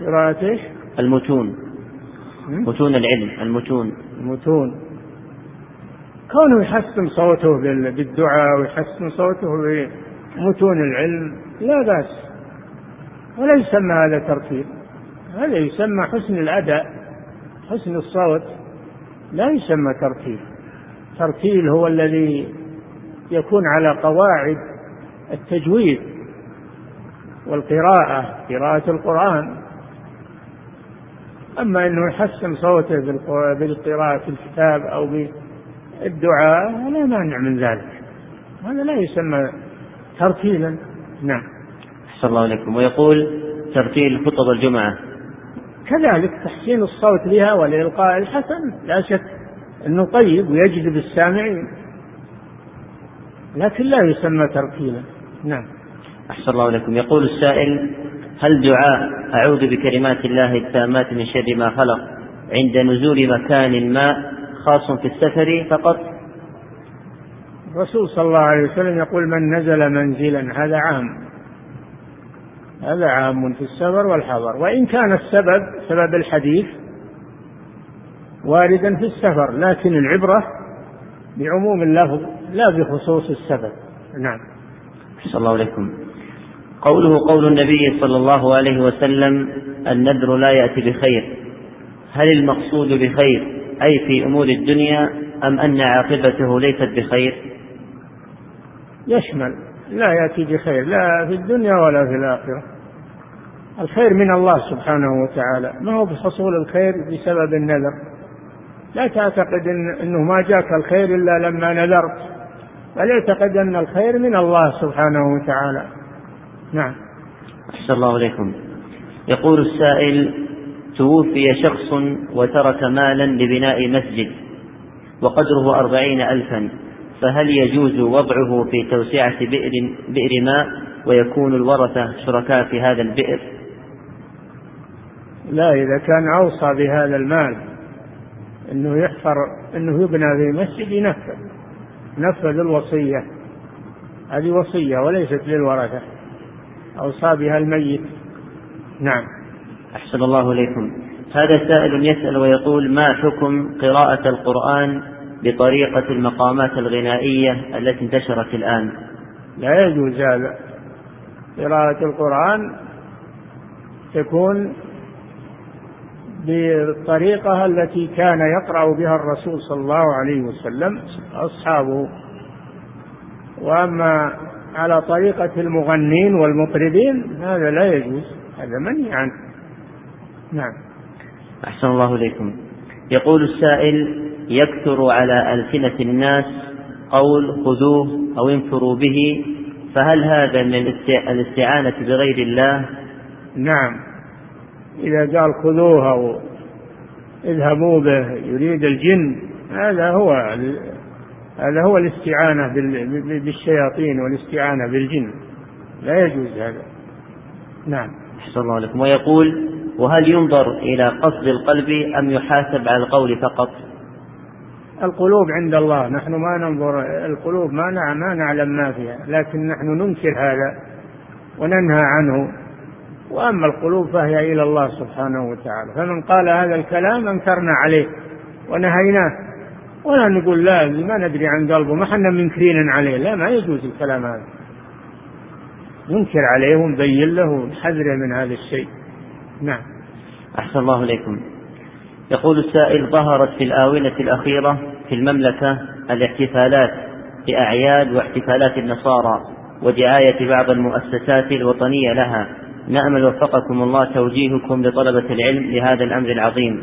قراءة إيش؟ المتون. متون العلم المتون. المتون. كونه يحسن صوته بالدعاء ويحسن صوته بمتون العلم لا بأس. ولا يسمى هذا ترتيل. هذا يسمى حسن الأداء حسن الصوت. لا يسمى ترتيل. ترتيل هو الذي يكون على قواعد التجويد والقراءة قراءة القرآن. أما أنه يحسن صوته بالقراءة في الكتاب أو بالدعاء لا مانع من ذلك. هذا لا يسمى ترتيلا. نعم. أحسن الله عليكم ويقول ترتيل خطب الجمعة. كذلك تحسين الصوت بها والإلقاء الحسن. لا شك أنه طيب ويجذب السامعين لكن لا يسمى ترتيلا. نعم. أحسن الله لكم يقول السائل هل دعاء أعوذ بكلمات الله التامات من شر ما خلق عند نزول مكان ما خاص في السفر فقط؟ الرسول صلى الله عليه وسلم يقول من نزل منزلا هذا عام. هذا عام في السفر والحضر. وإن كان السبب سبب الحديث واردا في السفر لكن العبرة بعموم اللفظ لا بخصوص السبب. نعم. صلى الله عليكم قوله قول النبي صلى الله عليه وسلم النذر لا يأتي بخير. هل المقصود بخير أي في أمور الدنيا أم أن عاقبته ليست بخير؟ يشمل. لا يأتي بخير لا في الدنيا ولا في الآخرة. الخير من الله سبحانه وتعالى. ما هو بحصول الخير بسبب النذر؟ لا تعتقد إن أنه ما جاك الخير إلا لما نذرت. بل اعتقد أن الخير من الله سبحانه وتعالى. نعم. أحسن الله عليكم يقول السائل توفي شخص وترك مالا لبناء مسجد وقدره أربعين ألفا فهل يجوز وضعه في توسعة بئر, بئر ماء ويكون الورثة شركاء في هذا البئر؟ لا إذا كان أوصى بهذا المال أنه يحفر أنه يبنى في مسجد ينفذ. نفذ الوصية هذه وصية وليست للورثة. أوصى بها الميت. نعم. أحسن الله إليكم. هذا سائل يسأل ويقول ما حكم قراءة القرآن بطريقة المقامات الغنائية التي انتشرت الآن؟ لا يجوز هذا. قراءة القرآن تكون بالطريقة التي كان يقرأ بها الرسول صلى الله عليه وسلم أصحابه. وأما على طريقة المغنين والمطربين هذا لا يجوز هذا منهي عنه. نعم. أحسن الله إليكم. يقول السائل يكثر على ألسنة الناس قول خذوه أو انفروا به فهل هذا من الاستعانة بغير الله؟ نعم. إذا قال خذوه أو اذهبوا به يريد الجن هذا هو هذا هو الاستعانة بالشياطين والاستعانة بالجن. لا يجوز هذا. نعم. أحسن الله عليكم. ويقول وهل ينظر إلى قصد القلب أم يحاسب على القول فقط؟ القلوب عند الله. نحن ما ننظر القلوب ما ما نعلم ما فيها لكن نحن ننكر هذا وننهى عنه. وأما القلوب فهي إلى الله سبحانه وتعالى. فمن قال هذا الكلام أنكرنا عليه ونهيناه. ولا نقول لا ما ندري عن قلبه ما حنا منكرين عليه. لا ما يجوز الكلام هذا. ننكر عليه ونبين له ونحذره من هذا الشيء. نعم. أحسن الله إليكم. يقول السائل ظهرت في الآونة الأخيرة في المملكة الاحتفالات بأعياد واحتفالات النصارى ودعاية بعض المؤسسات الوطنية لها. نأمل وفقكم الله توجيهكم لطلبة العلم لهذا الأمر العظيم.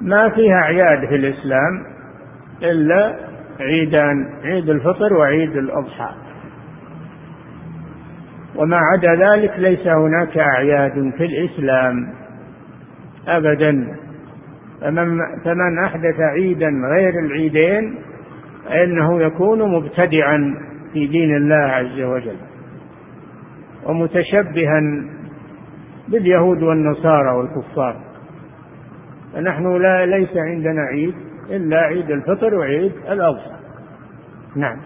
ما فيها أعياد في الإسلام إلا عيدان عيد الفطر وعيد الأضحى. وما عدا ذلك ليس هناك أعياد في الإسلام أبدا. فمن, فمن أحدث عيدا غير العيدين فإنه يكون مبتدعا في دين الله عز وجل. ومتشبها باليهود والنصارى والكفار. فنحن لا ليس عندنا عيد إلا عيد الفطر وعيد الأضحى. نعم.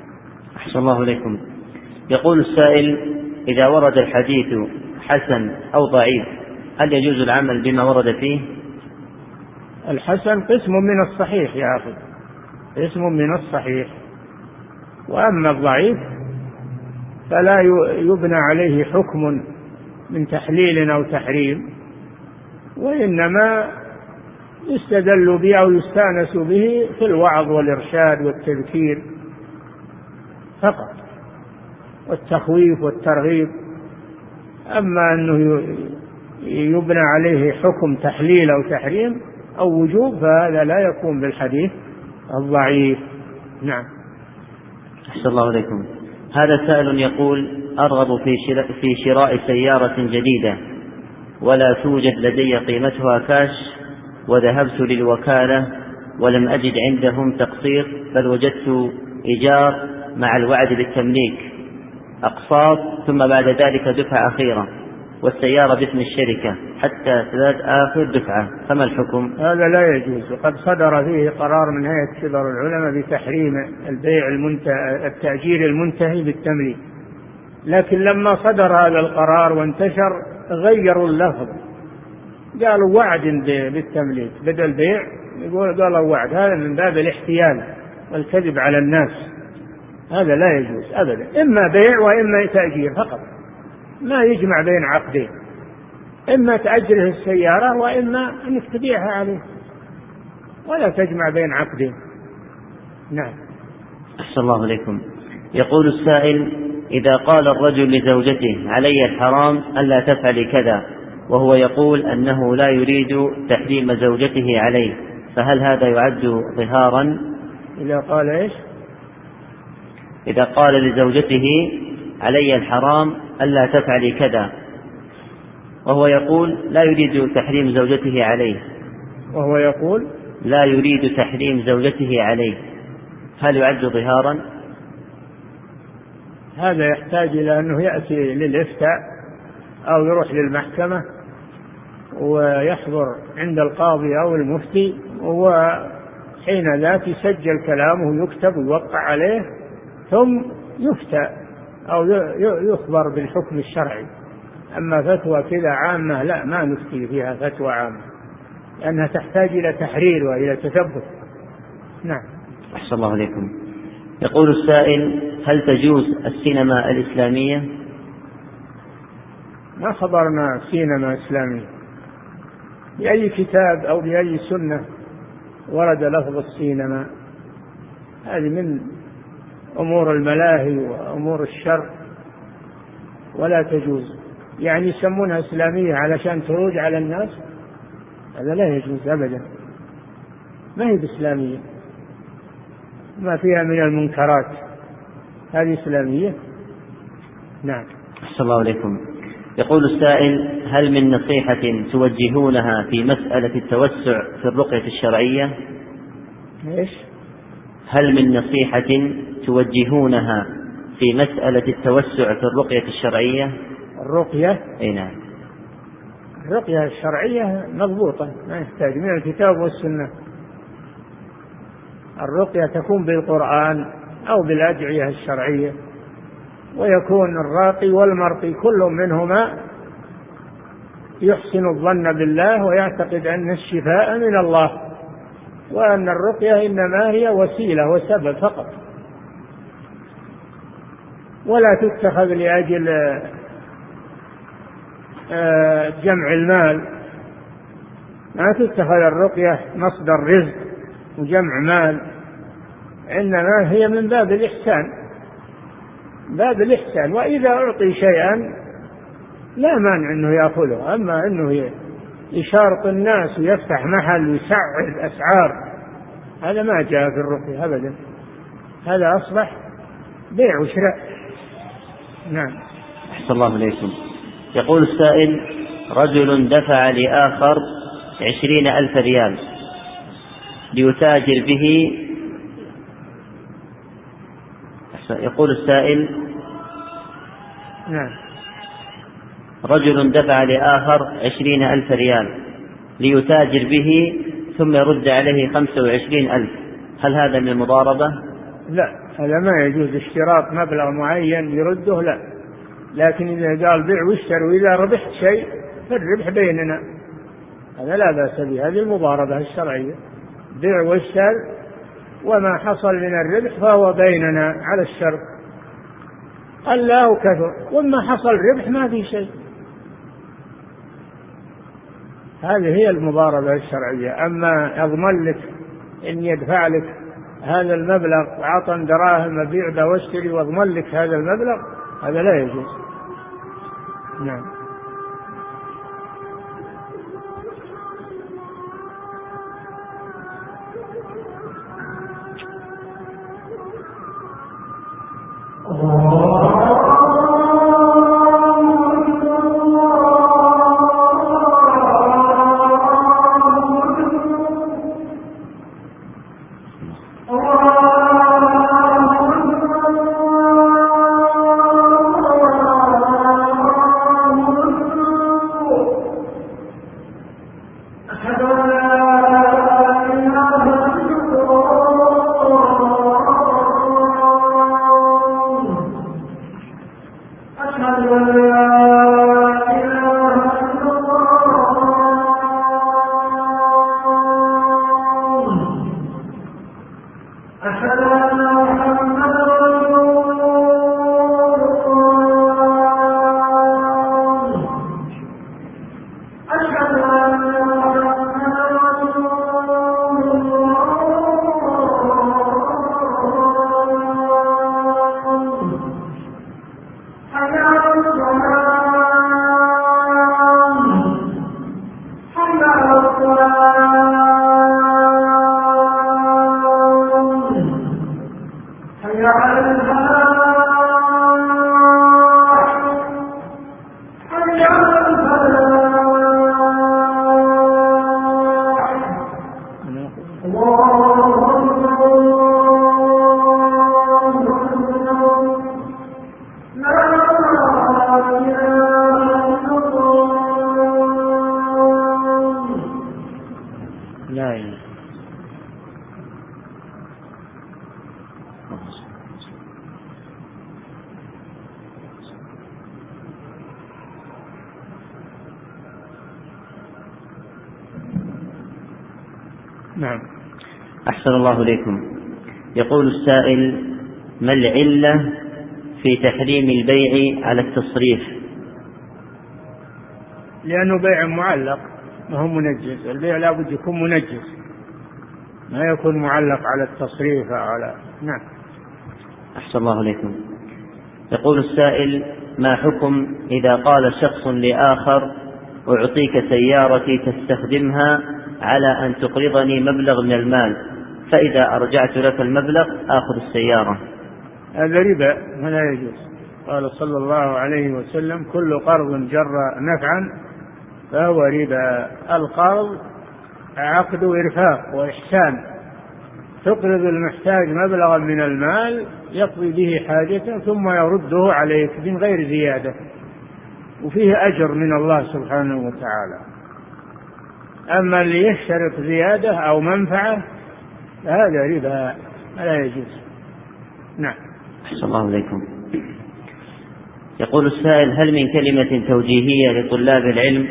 أحسن الله إليكم. يقول السائل إذا ورد الحديث حسن أو ضعيف هل يجوز العمل بما ورد فيه؟ الحسن قسم من الصحيح يا أخي قسم من الصحيح. وأما الضعيف فلا يبنى عليه حكم من تحليل أو تحريم وإنما يستدل به أو يستأنس به في الوعظ والإرشاد والتذكير فقط والتخويف والترغيب. أما أنه يبنى عليه حكم تحليل أو تحريم أو وجوب فهذا لا يكون بالحديث الضعيف. نعم. أحسن الله عليكم هذا سائل يقول أرغب في شراء, في شراء سيارة جديدة ولا توجد لدي قيمتها كاش وذهبت للوكالة ولم أجد عندهم تقسيط بل وجدت إيجار مع الوعد بالتمليك. أقساط ثم بعد ذلك دفعة أخيرة والسيارة باسم الشركة حتى تزداد آخر دفعة. فما الحكم؟ هذا لا يجوز. وقد صدر فيه قرار من هيئة كبر العلماء بتحريم البيع المنتهي التأجير المنتهي بالتمليك. لكن لما صدر هذا القرار وانتشر غيروا اللفظ. قالوا وعد بالتمليك بدل بيع يقول قالوا وعد. هذا من باب الاحتيال والكذب على الناس. هذا لا يجوز ابدا. إما بيع وإما تأجير فقط. ما يجمع بين عقدين إما تأجره السيارة وإما إنك تبيعها عليه. ولا تجمع بين عقدين. نعم. أحسن الله عليكم يقول السائل إذا قال الرجل لزوجته علي الحرام ألا تفعلي كذا. وهو يقول أنه لا يريد تحريم زوجته عليه. فهل هذا يعد ظهارا؟ إذا قال إيش؟ إذا قال لزوجته علي الحرام ألا تفعلي كذا. وهو يقول لا يريد تحريم زوجته عليه. وهو يقول لا يريد تحريم زوجته عليه. هل يعد ظهارا؟ هذا يحتاج إلى أنه يأتي للإفتاء أو يروح للمحكمة ويحضر عند القاضي أو المفتي وحين ذاك يسجل كلامه يكتب ويوقع عليه ثم يفتى. أو يخبر بالحكم الشرعي. أما فتوى كذا عامة لا ما نفتي فيها فتوى عامة لأنها تحتاج إلى تحرير وإلى تثبت. نعم. أحسن الله عليكم يقول السائل هل تجوز السينما الإسلامية؟ ما خبرنا سينما إسلامية. بأي كتاب أو بأي سنة ورد لفظ السينما؟ هذه من أمور الملاهي وأمور الشر ولا تجوز. يعني يسمونها إسلامية علشان تروج على الناس هذا لا يجوز أبدا. ما هي بإسلامية؟ ما فيها من المنكرات. هذه إسلامية؟ نعم. أحسن الله عليكم. يقول السائل هل من نصيحة توجهونها في مسألة التوسع في الرقية الشرعية؟ إيش؟ هل من نصيحة توجهونها في مسألة التوسع في الرقية الشرعية؟ الرقية؟ أي نعم. الرقية الشرعية مضبوطة ما يحتاج من الكتاب والسنة. الرقية تكون بالقرآن أو بالأدعية الشرعية ويكون الراقي والمرقي كل منهما يحسن الظن بالله ويعتقد أن الشفاء من الله وأن الرقية إنما هي وسيلة وسبب فقط ولا تتخذ لأجل آه، جمع المال. ما تتخذ الرقية مصدر رزق وجمع مال إنما هي من باب الإحسان. باب الإحسان. وإذا أعطي شيئا لا مانع أنه يأخذه. أما أنه يشارط الناس ويفتح محل ويسعر أسعار هذا ما جاء في الرقية أبدا. هذا أصبح بيع وشراء. نعم. أحسن الله إليكم. يقول السائل رجل دفع لآخر عشرين ألف ريال ليتاجر به. يقول السائل نعم. رجل دفع لآخر عشرين ألف ريال ليتاجر به ثم يرد عليه خمسة وعشرين ألف. هل هذا من المضاربة؟ لا. هذا ما يجوز اشتراط مبلغ معين يرده لا. لكن إذا قال بيع واشتر وإذا ربحت شيء فالربح بيننا. هذا لا بأس به هذه المضاربة الشرعية. بيع واشتر وما حصل من الربح فهو بيننا على الشرط. قل لا كثر وما حصل ربح ما في شيء. هذه هي المضاربة الشرعية. أما أضمن لك إن يدفع لك هذا المبلغ وعطن دراهم أبيع واشتري واضمن لك هذا المبلغ هذا لا يجوز. نعم. Oh الله إليكم يقول السائل ما العلة في تحريم البيع على التصريف؟ لأنه بيع معلق ما هو منجز. البيع لابد يكون منجز. ما يكون معلق على التصريف على نعم. أحسن الله إليكم. يقول السائل ما حكم إذا قال شخص لآخر أعطيك سيارتي تستخدمها على أن تقرضني مبلغ من المال؟ فإذا أرجعت لك المبلغ آخذ السيارة. هذا ربا ولا يجوز. قال صلى الله عليه وسلم كل قرض جر نفعا فهو ربا. القرض عقد إرفاق وإحسان. تقرض المحتاج مبلغا من المال يقضي به حاجته ثم يرده عليك من غير زيادة. وفيه أجر من الله سبحانه وتعالى. أما اللي يشترط زيادة أو منفعة فهذا ربا لا يجوز. نعم. أحسن الله عليكم يقول السائل هل من كلمة توجيهية لطلاب العلم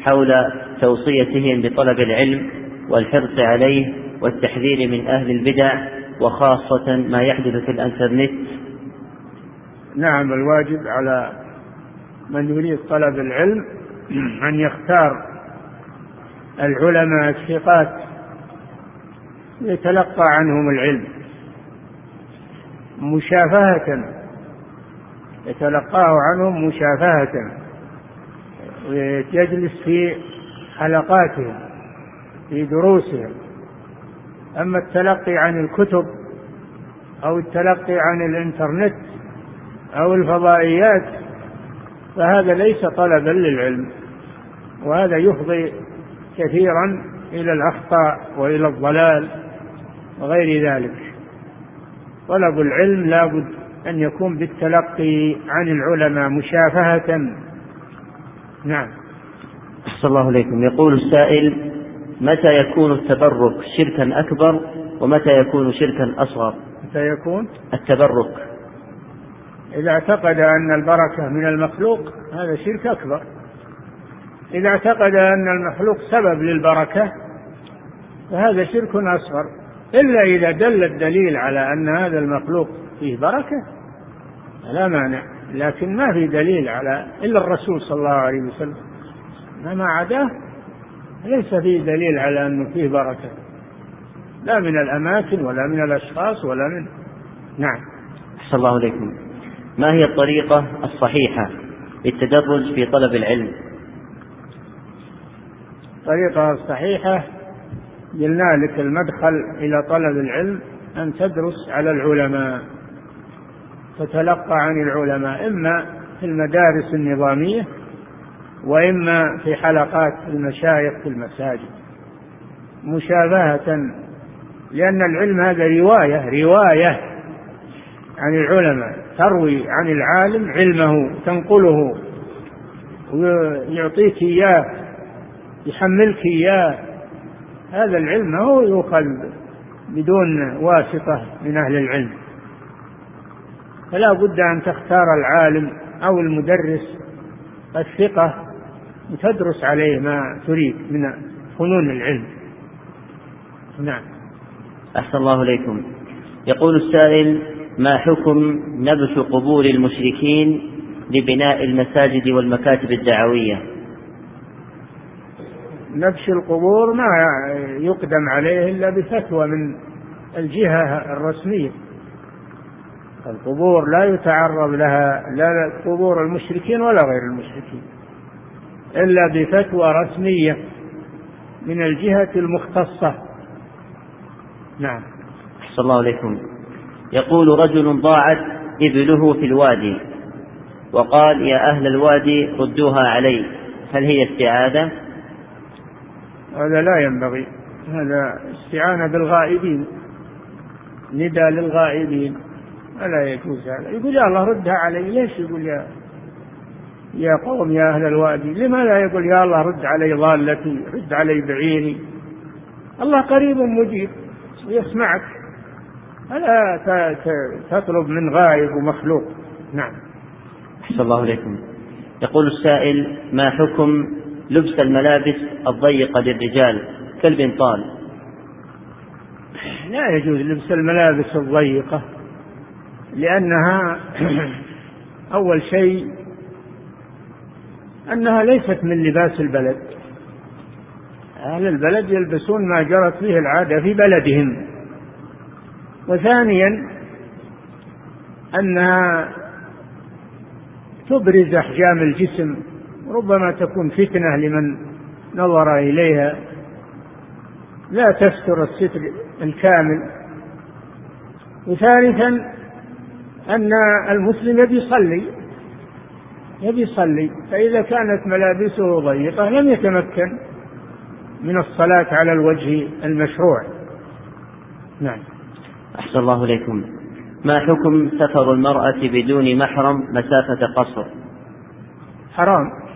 حول توصيتهم بطلب العلم والحرص عليه والتحذير من أهل البدع وخاصة ما يحدث في الإنترنت؟ نعم الواجب على من يريد طلب العلم أن يختار العلماء الثقات يتلقى عنهم العلم. مشافهة يتلقاه عنهم مشافهة ويجلس في حلقاتهم في دروسهم. أما التلقي عن الكتب أو التلقي عن الإنترنت أو الفضائيات فهذا ليس طلبا للعلم وهذا يفضي كثيرا إلى الأخطاء وإلى الضلال. وغير ذلك. طلب العلم لابد أن يكون بالتلقي عن العلماء مشافهة. نعم. أحسن الله إليكم. يقول السائل متى يكون التبرك شركا أكبر ومتى يكون شركا أصغر؟ متى يكون؟ التبرك. إذا اعتقد أن البركة من المخلوق هذا شرك أكبر. إذا اعتقد أن المخلوق سبب للبركة فهذا شرك أصغر. إلا إذا دل الدليل على أن هذا المخلوق فيه بركة لا مانع لكن ما في دليل على إلا الرسول صلى الله عليه وسلم. ما عداه ليس فيه دليل على أنه فيه بركة لا من الأماكن ولا من الأشخاص ولا من نعم. أحسن الله إليكم. ما هي الطريقة الصحيحة للتدرج في طلب العلم؟ الطريقة الصحيحة قلنا لك المدخل إلى طلب العلم أن تدرس على العلماء تتلقى عن العلماء إما في المدارس النظامية وإما في حلقات المشايخ في المساجد. مشابهة لأن العلم هذا رواية رواية عن العلماء تروي عن العالم علمه تنقله ويعطيك إياه يحملك إياه. هذا العلم هو يؤخذ بدون واسطة من أهل العلم. فلا بد أن تختار العالم أو المدرس الثقة وتدرس عليه ما تريد من فنون العلم. نعم. أحسن الله إليكم. يقول السائل ما حكم نبش قبور المشركين لبناء المساجد والمكاتب الدعوية؟ نبش القبور ما يقدم عليه إلا بفتوى من الجهة الرسمية. القبور لا يتعرض لها لا قبور المشركين ولا غير المشركين إلا بفتوى رسمية من الجهة المختصة. نعم. أحسن الله عليكم. يقول رجل ضاعت إبله في الوادي وقال يا أهل الوادي ردوها علي هل هي استعادة؟ هذا لا ينبغي. هذا استعانة بالغائبين ندى للغائبين. ولا يجوز هذا. يقول يا الله ردها علي. ليش يقول يا يا قوم يا أهل الوادي؟ لماذا يقول يا الله رد علي ضالتي رد علي بعيري الله قريب مجيب ويسمعك ألا تطلب من غائب ومخلوق نعم. أحسن الله عليكم يقول السائل ما حكم لبس الملابس الضيقة للرجال. كالبنطال لا يجوز لبس الملابس الضيقة لأنها أول شيء أنها ليست من لباس البلد. أهل البلد يلبسون ما جرت به العادة في بلدهم. وثانيا أنها تبرز أحجام الجسم. ربما تكون فتنة لمن نظر إليها. لا تستر الستر الكامل. وثالثا أن المسلم يبي يصلي يبي يصلي فإذا كانت ملابسه ضيقة لم يتمكن من الصلاة على الوجه المشروع. نعم. أحسن الله إليكم. ما حكم سفر المرأة بدون محرم مسافة قصر؟ حرام.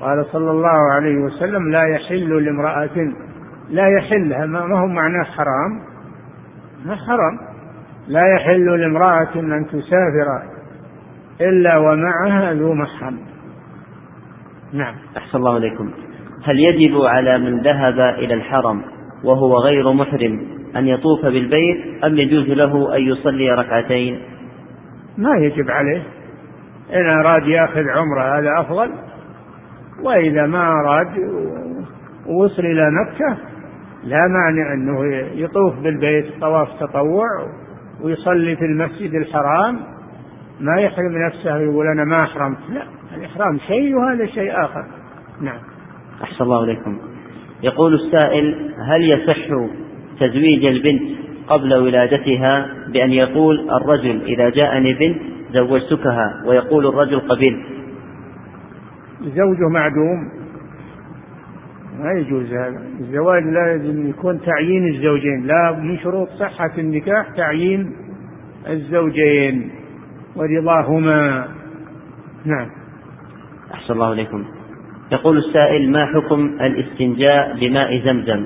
قال صلى الله عليه وسلم لا يحل لامرأة لا يحل ما هو معناه حرام؟ ما حرام. لا يحل لامرأة أن تسافر إلا ومعها ذو محرم. نعم. أحسن الله إليكم هل يجب على من ذهب إلى الحرم وهو غير محرم أن يطوف بالبيت أم يجوز له أن يصلي ركعتين؟ ما يجب عليه. إن أراد يأخذ عمرة هذا أفضل. وإذا ما أراد ووصل إلى مكة لا مانع أنه يطوف بالبيت طواف تطوع ويصلي في المسجد الحرام. ما يحرم نفسه يقول أنا ما أحرمت. لا الإحرام شيء وهذا شيء آخر. نعم. أحسن الله إليكم. يقول السائل هل يصح تزويج البنت قبل ولادتها بأن يقول الرجل إذا جاءني بنت زوجتكها ويقول الرجل قبلت زوجه معدوم. ما يجوز هذا. الزواج لازم يكون تعيين الزوجين لا من شروط صحة النكاح تعيين الزوجين ورضاهما. نعم. أحسن الله إليكم. يقول السائل ما حكم الاستنجاء بماء زمزم؟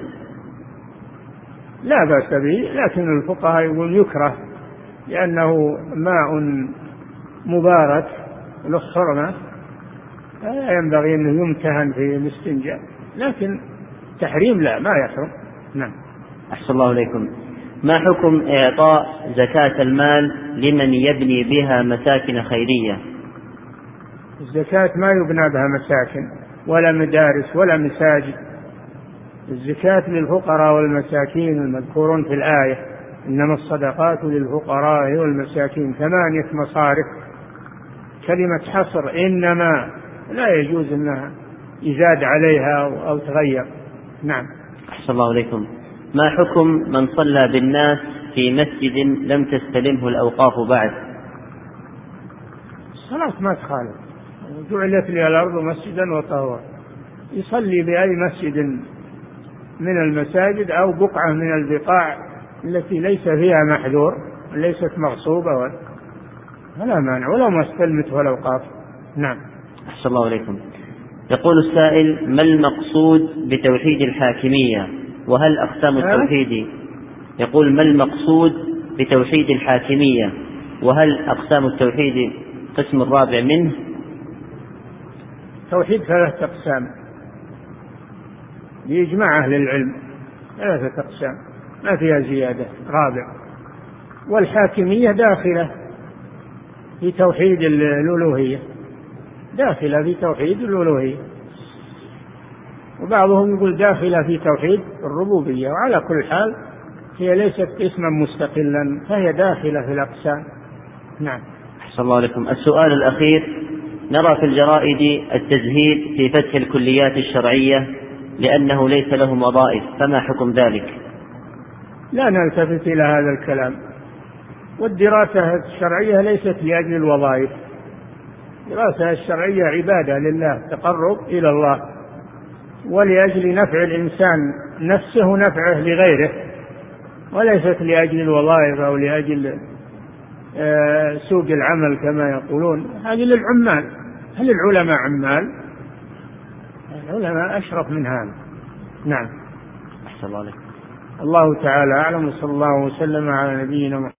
لا بأس به لكن الفقهاء يقول يكره لأنه ماء مبارك له حرمة لا ينبغي أنه يمتهن في الاستنجاء. لكن تحريم لا ما يحرم. نعم. أحسن الله إليكم. ما حكم إعطاء زكاة المال لمن يبني بها مساكن خيرية؟ الزكاة ما يبنى بها مساكن ولا مدارس ولا مساجد. الزكاة للفقراء والمساكين المذكورون في الآية. إنما الصدقات للفقراء والمساكين. ثمانية مصارف. كلمة حصر إنما لا يجوز أنها يزاد عليها أو تغير. نعم. أحسن الله إليكم. ما حكم من صلى بالناس في مسجد لم تستلمه الأوقاف بعد؟ الصلاة ما تخالف. جعلت لي الأرض مسجدا وطهورا. يصلي بأي مسجد من المساجد أو بقعة من البقاع التي ليس فيها محذور ليست مغصوبة ولا مانع ولو ما استلمته الأوقاف. نعم. أحسن الله إليكم. يقول السائل ما المقصود بتوحيد الحاكمية؟ وهل أقسام التوحيد؟ يقول ما المقصود بتوحيد الحاكمية؟ وهل أقسام التوحيد قسم الرابع منه؟ توحيد ثلاثة أقسام. بإجماع أهل العلم ثلاثة أقسام. ما فيها زيادة رابع. والحاكمية داخلة في توحيد الألوهية. داخلة في توحيد الألوهية. وبعضهم يقول داخلة في توحيد الربوبية وعلى كل حال هي ليست اسما مستقلا فهي داخلة في الأقسام. نعم. أحسن الله لكم السؤال الأخير نرى في الجرائد التزهيد في فتح الكليات الشرعية لأنه ليس لهم وظائف فما حكم ذلك؟ لا نلتفت إلى هذا الكلام. والدراسة الشرعية ليست لأجل الوظائف. الدراسة الشرعية عبادة لله تقرب إلى الله. ولأجل نفع الإنسان نفسه ونفعه لغيره. وليست لأجل الوظائف أو لأجل آه، سوق العمل كما يقولون. هذه للعمال. هل العلماء عمال؟ العلماء أشرف من هذا. نعم. أحسن الله عليك الله تعالى أعلم وصلى الله وسلم على نبينا محمد.